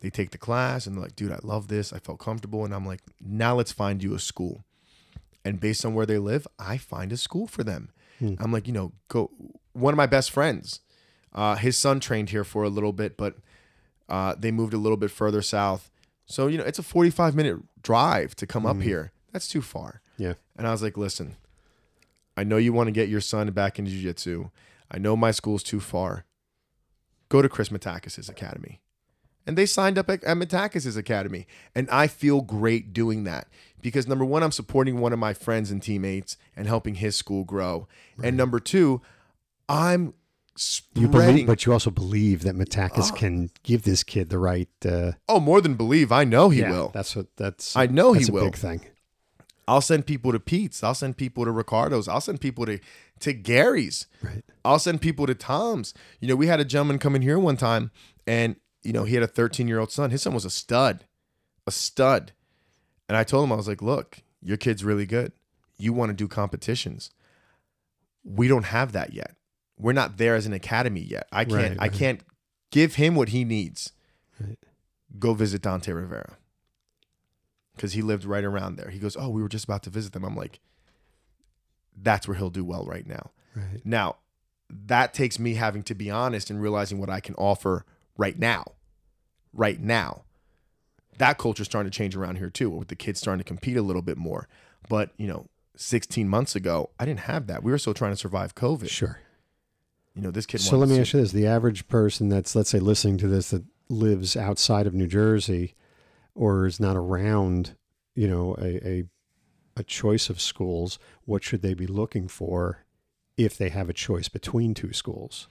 They take the class and they're like, dude, I love this. I felt comfortable. And I'm like, now let's find you a school. And based on where they live, I find a school for them. I'm like, you know, go. One of my best friends, uh, his son trained here for a little bit, but uh, they moved a little bit further south. So, you know, it's a 45 minute drive to come up here. That's too far. Yeah. And I was like, listen, I know you want to get your son back into jiu-jitsu. I know my school's too far. Go to Chris Matakis' academy. And they signed up at, at academy. And I feel great doing that because number one, I'm supporting one of my friends and teammates and helping his school grow. And number two, I'm You believe, but you also believe that Matakis can give this kid the right. Uh, oh, more than believe, I know he yeah, will. That's what. That's. I know he that's a will. Big thing. I'll send people to Pete's. I'll send people to Ricardo's. I'll send people to to Gary's. Right. I'll send people to Tom's. You know, we had a gentleman come in here one time, and you know he had a 13 year old son. His son was a stud, a stud. And I told him I was like, look, your kid's really good. You want to do competitions. We don't have that yet. We're not there as an academy yet. I can't. Right, I can't give him what he needs. Right. Go visit Dante Rivera because he lived right around there. He goes, "Oh, we were just about to visit them." I'm like, "That's where he'll do well right now." Right. Now, that takes me having to be honest and realizing what I can offer right now. Right now. That culture's starting to change around here too, with the kids starting to compete a little bit more. But, you know, 16 months ago, I didn't have that. We were still trying to survive COVID. Sure. You know, this kid So let me ask you this: the average person that's, let's say, listening to this that lives outside of New Jersey, or is not around, you know, a a, a choice of schools, what should they be looking for if they have a choice between two schools?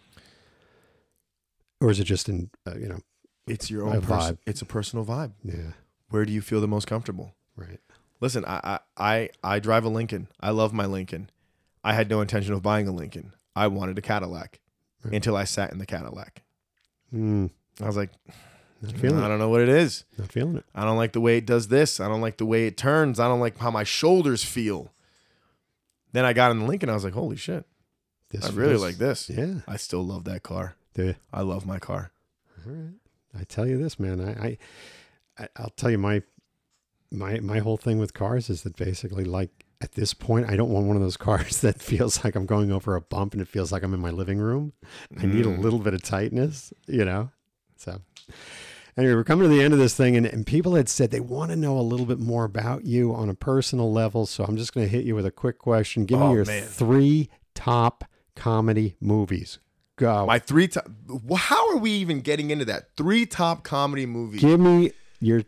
Or is it just in, uh, you know, it's your a own pers- vibe. It's a personal vibe. yeah, Where do you feel the most comfortable? right, Listen, I, I I I drive a Lincoln. I love my Lincoln. I had no intention of buying a Lincoln. I wanted a Cadillac Right. until I sat in the Cadillac. mm, I was like, not feeling I don't know what it is. not feeling it. I don't like the way it does this. I don't like the way it turns. I don't like how my shoulders feel. Then I got in the Lincoln. And I was like, holy shit. This I really feels- like this. Yeah, I still love that car. do? I love my car. All right. I tell you this, man. I, I, I I'll tell you my, my, my whole thing with cars is that basically, like at this point, I don't want one of those cars that feels like I'm going over a bump and it feels like I'm in my living room. I need a Mm. little bit of tightness, you know. So, anyway, we're coming to the end of this thing, and, and people had said they want to know a little bit more about you on a personal level. So I'm just going to hit you with a quick question. Give Oh, me your man. three top comedy movies. Go. My three top. How are we even getting into that? Three top comedy movies. Give me your.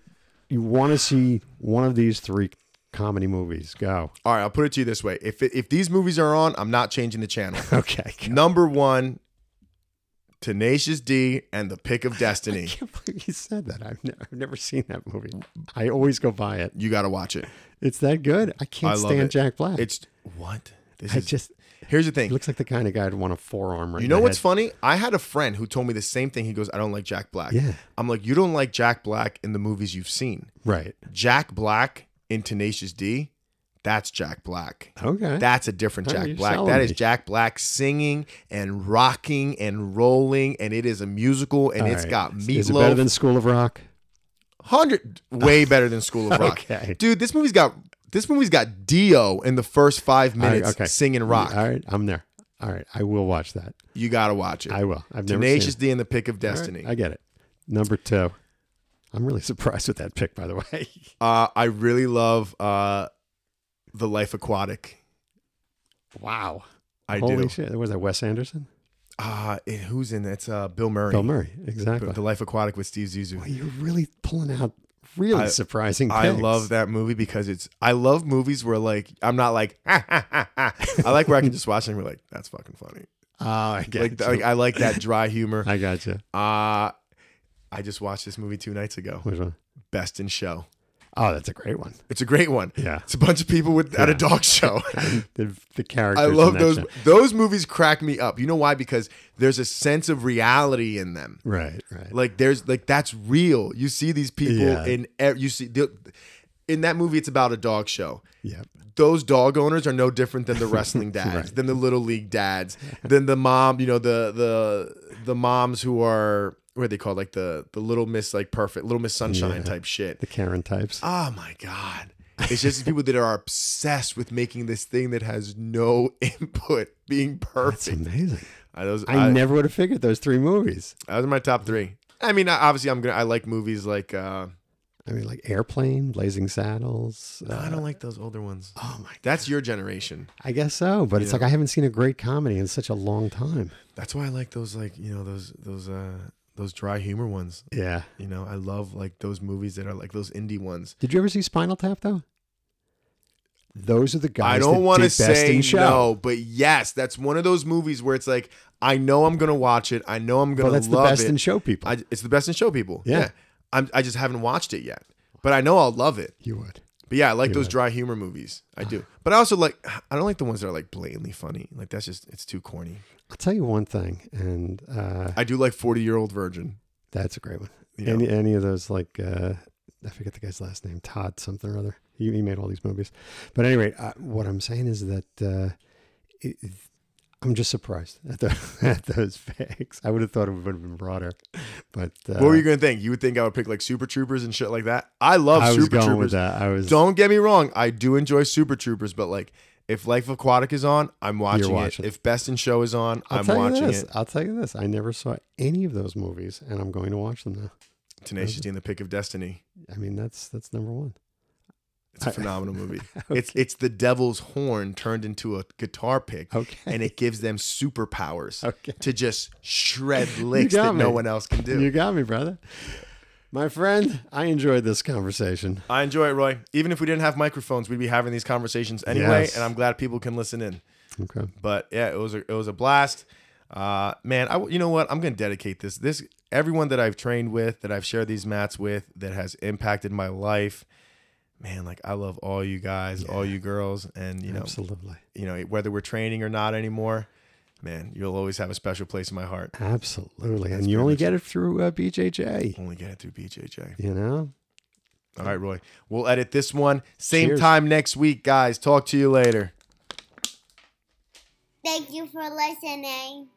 You want to see one of these three comedy movies? Go. All right, I'll put it to you this way: if it, if these movies are on, I'm not changing the channel. Okay. go. Number one, Tenacious D and the Pick of I Destiny. can't believe you said that. I've, ne- I've never seen that movie. I always go by it. You got to watch it. It's that good. I can't I love stand it. Jack Black. It's what this I is. just. here's the thing. He looks like the kind of guy who'd want a forearm right. You know what's head. funny? I had a friend who told me the same thing. He goes, "I don't like Jack Black." Yeah. I'm like, "You don't like Jack Black in the movies you've seen. Right. Jack Black in Tenacious D, that's Jack Black. Okay. That's a different Jack Black. That is me. Jack Black singing and rocking and rolling, and it is a musical, and All it's right. got Is it better than School of Rock? Hundred, way better than School of Rock. Okay. Dude, this movie's got this movie's got Dio in the first five right, minutes okay. singing rock. All right. I'm there. All right. I will watch that. You gotta watch it. I will. I've never Tenacious D and the Pick of. All right, Destiny. I get it. Number two. I'm really surprised with that pick, by the way. Uh, I really love uh, the Life Aquatic. Wow. I Holy do. shit. Was that Wes Anderson? Uh, it- who's in it? It's uh, Bill Murray. Bill Murray. Exactly. The Life Aquatic with Steve Zissou. Well, you're really pulling out really I- surprising I picks. love that movie because it's. I love movies where like I'm not like. Ha, ha, ha, ha. I like where I can just watch it and be like, that's fucking funny. Oh, I get Like, you. like I like that dry humor. I got you. Uh I just watched this movie two nights ago. Which one? Best in Show. Oh, that's a great one. It's a great one. Yeah. It's a bunch of people with at a dog show. The, the characters. I love those show. those movies crack me up. You know why? Because there's a sense of reality in them. Right, right. Like there's like that's real. You see these people Yeah. in you see the- in that movie it's about a dog show. yeah. those dog owners are no different than the wrestling dads, Right. than the little league dads, than the mom, you know, the the the moms who are what are they called, like the the little Miss like perfect, little Miss Sunshine Yeah. type shit. The Karen types. Oh my god. It's just people that are obsessed with making this thing that has no input being perfect. That's amazing. I, those, I, I- never would have figured those three movies. those are my top three. I mean, obviously, I'm gonna. I like movies like. uh I mean, like Airplane, Blazing Saddles. No, I uh, don't like those older ones. Oh my! That's your generation. I guess so, but it's Yeah. like I haven't seen a great comedy in such a long time. That's why I like those. Like you know those those uh those dry humor ones. Yeah. You know, I love like those movies that are like those indie ones. Did you ever see Spinal Tap though? Those are the guys. I don't want to say show. no, but yes, that's one of those movies where it's like I know I'm gonna watch it. I know I'm gonna Well, that's the best it. in show people. I, it's the best in show people. Yeah. I'm, I just haven't watched it yet, but I know I'll love it. you would. But yeah, I like You those would. dry humor movies. I do. But I also like. I don't like the ones that are like blatantly funny. Like that's just it's too corny. I'll tell you one thing, and uh, I do like Forty Year Old Virgin. that's a great one. Know? Any any of those like uh, I forget the guy's last name, Todd something or other. He, he made all these movies. But anyway, uh, what I'm saying is that uh, it, I'm just surprised at, the, at those facts. I would have thought it would have been broader, but uh, what were you gonna think? You would think I would pick like Super Troopers and shit like that. I love I Super going Troopers. that. I was Don't get me wrong. I do enjoy Super Troopers, but like if Life Aquatic is on, I'm watching, watching it. it. If Best in Show is on, I'll I'm tell watching you this. it. I'll tell you this. I never saw any of those movies, and I'm going to watch them now. Tenacious D and the Pick of Destiny. I mean, that's that's number one. It's a phenomenal movie. It's it's the devil's horn turned into a guitar pick, Okay. and it gives them superpowers Okay. to just shred licks that no one else can do. You got me, brother. My friend, I enjoyed this conversation. I enjoy it, Roy. Even if we didn't have microphones, we'd be having these conversations anyway, Yes. and I'm glad people can listen in. Okay. But yeah, it was a, it was a blast. Uh, man, I, you know what? I'm gonna dedicate this. This everyone that I've trained with, that I've shared these mats with, that has impacted my life. Man, like I love all you guys, all you girls, and you know, Absolutely. you know, whether we're training or not anymore. Man, you'll always have a special place in my heart. Absolutely. That's and you only much get it through uh, BJJ. Only get it through BJJ. You know? All right, Roy. We'll edit this one. Same Cheers. time next week, guys. Talk to you later. Thank you for listening.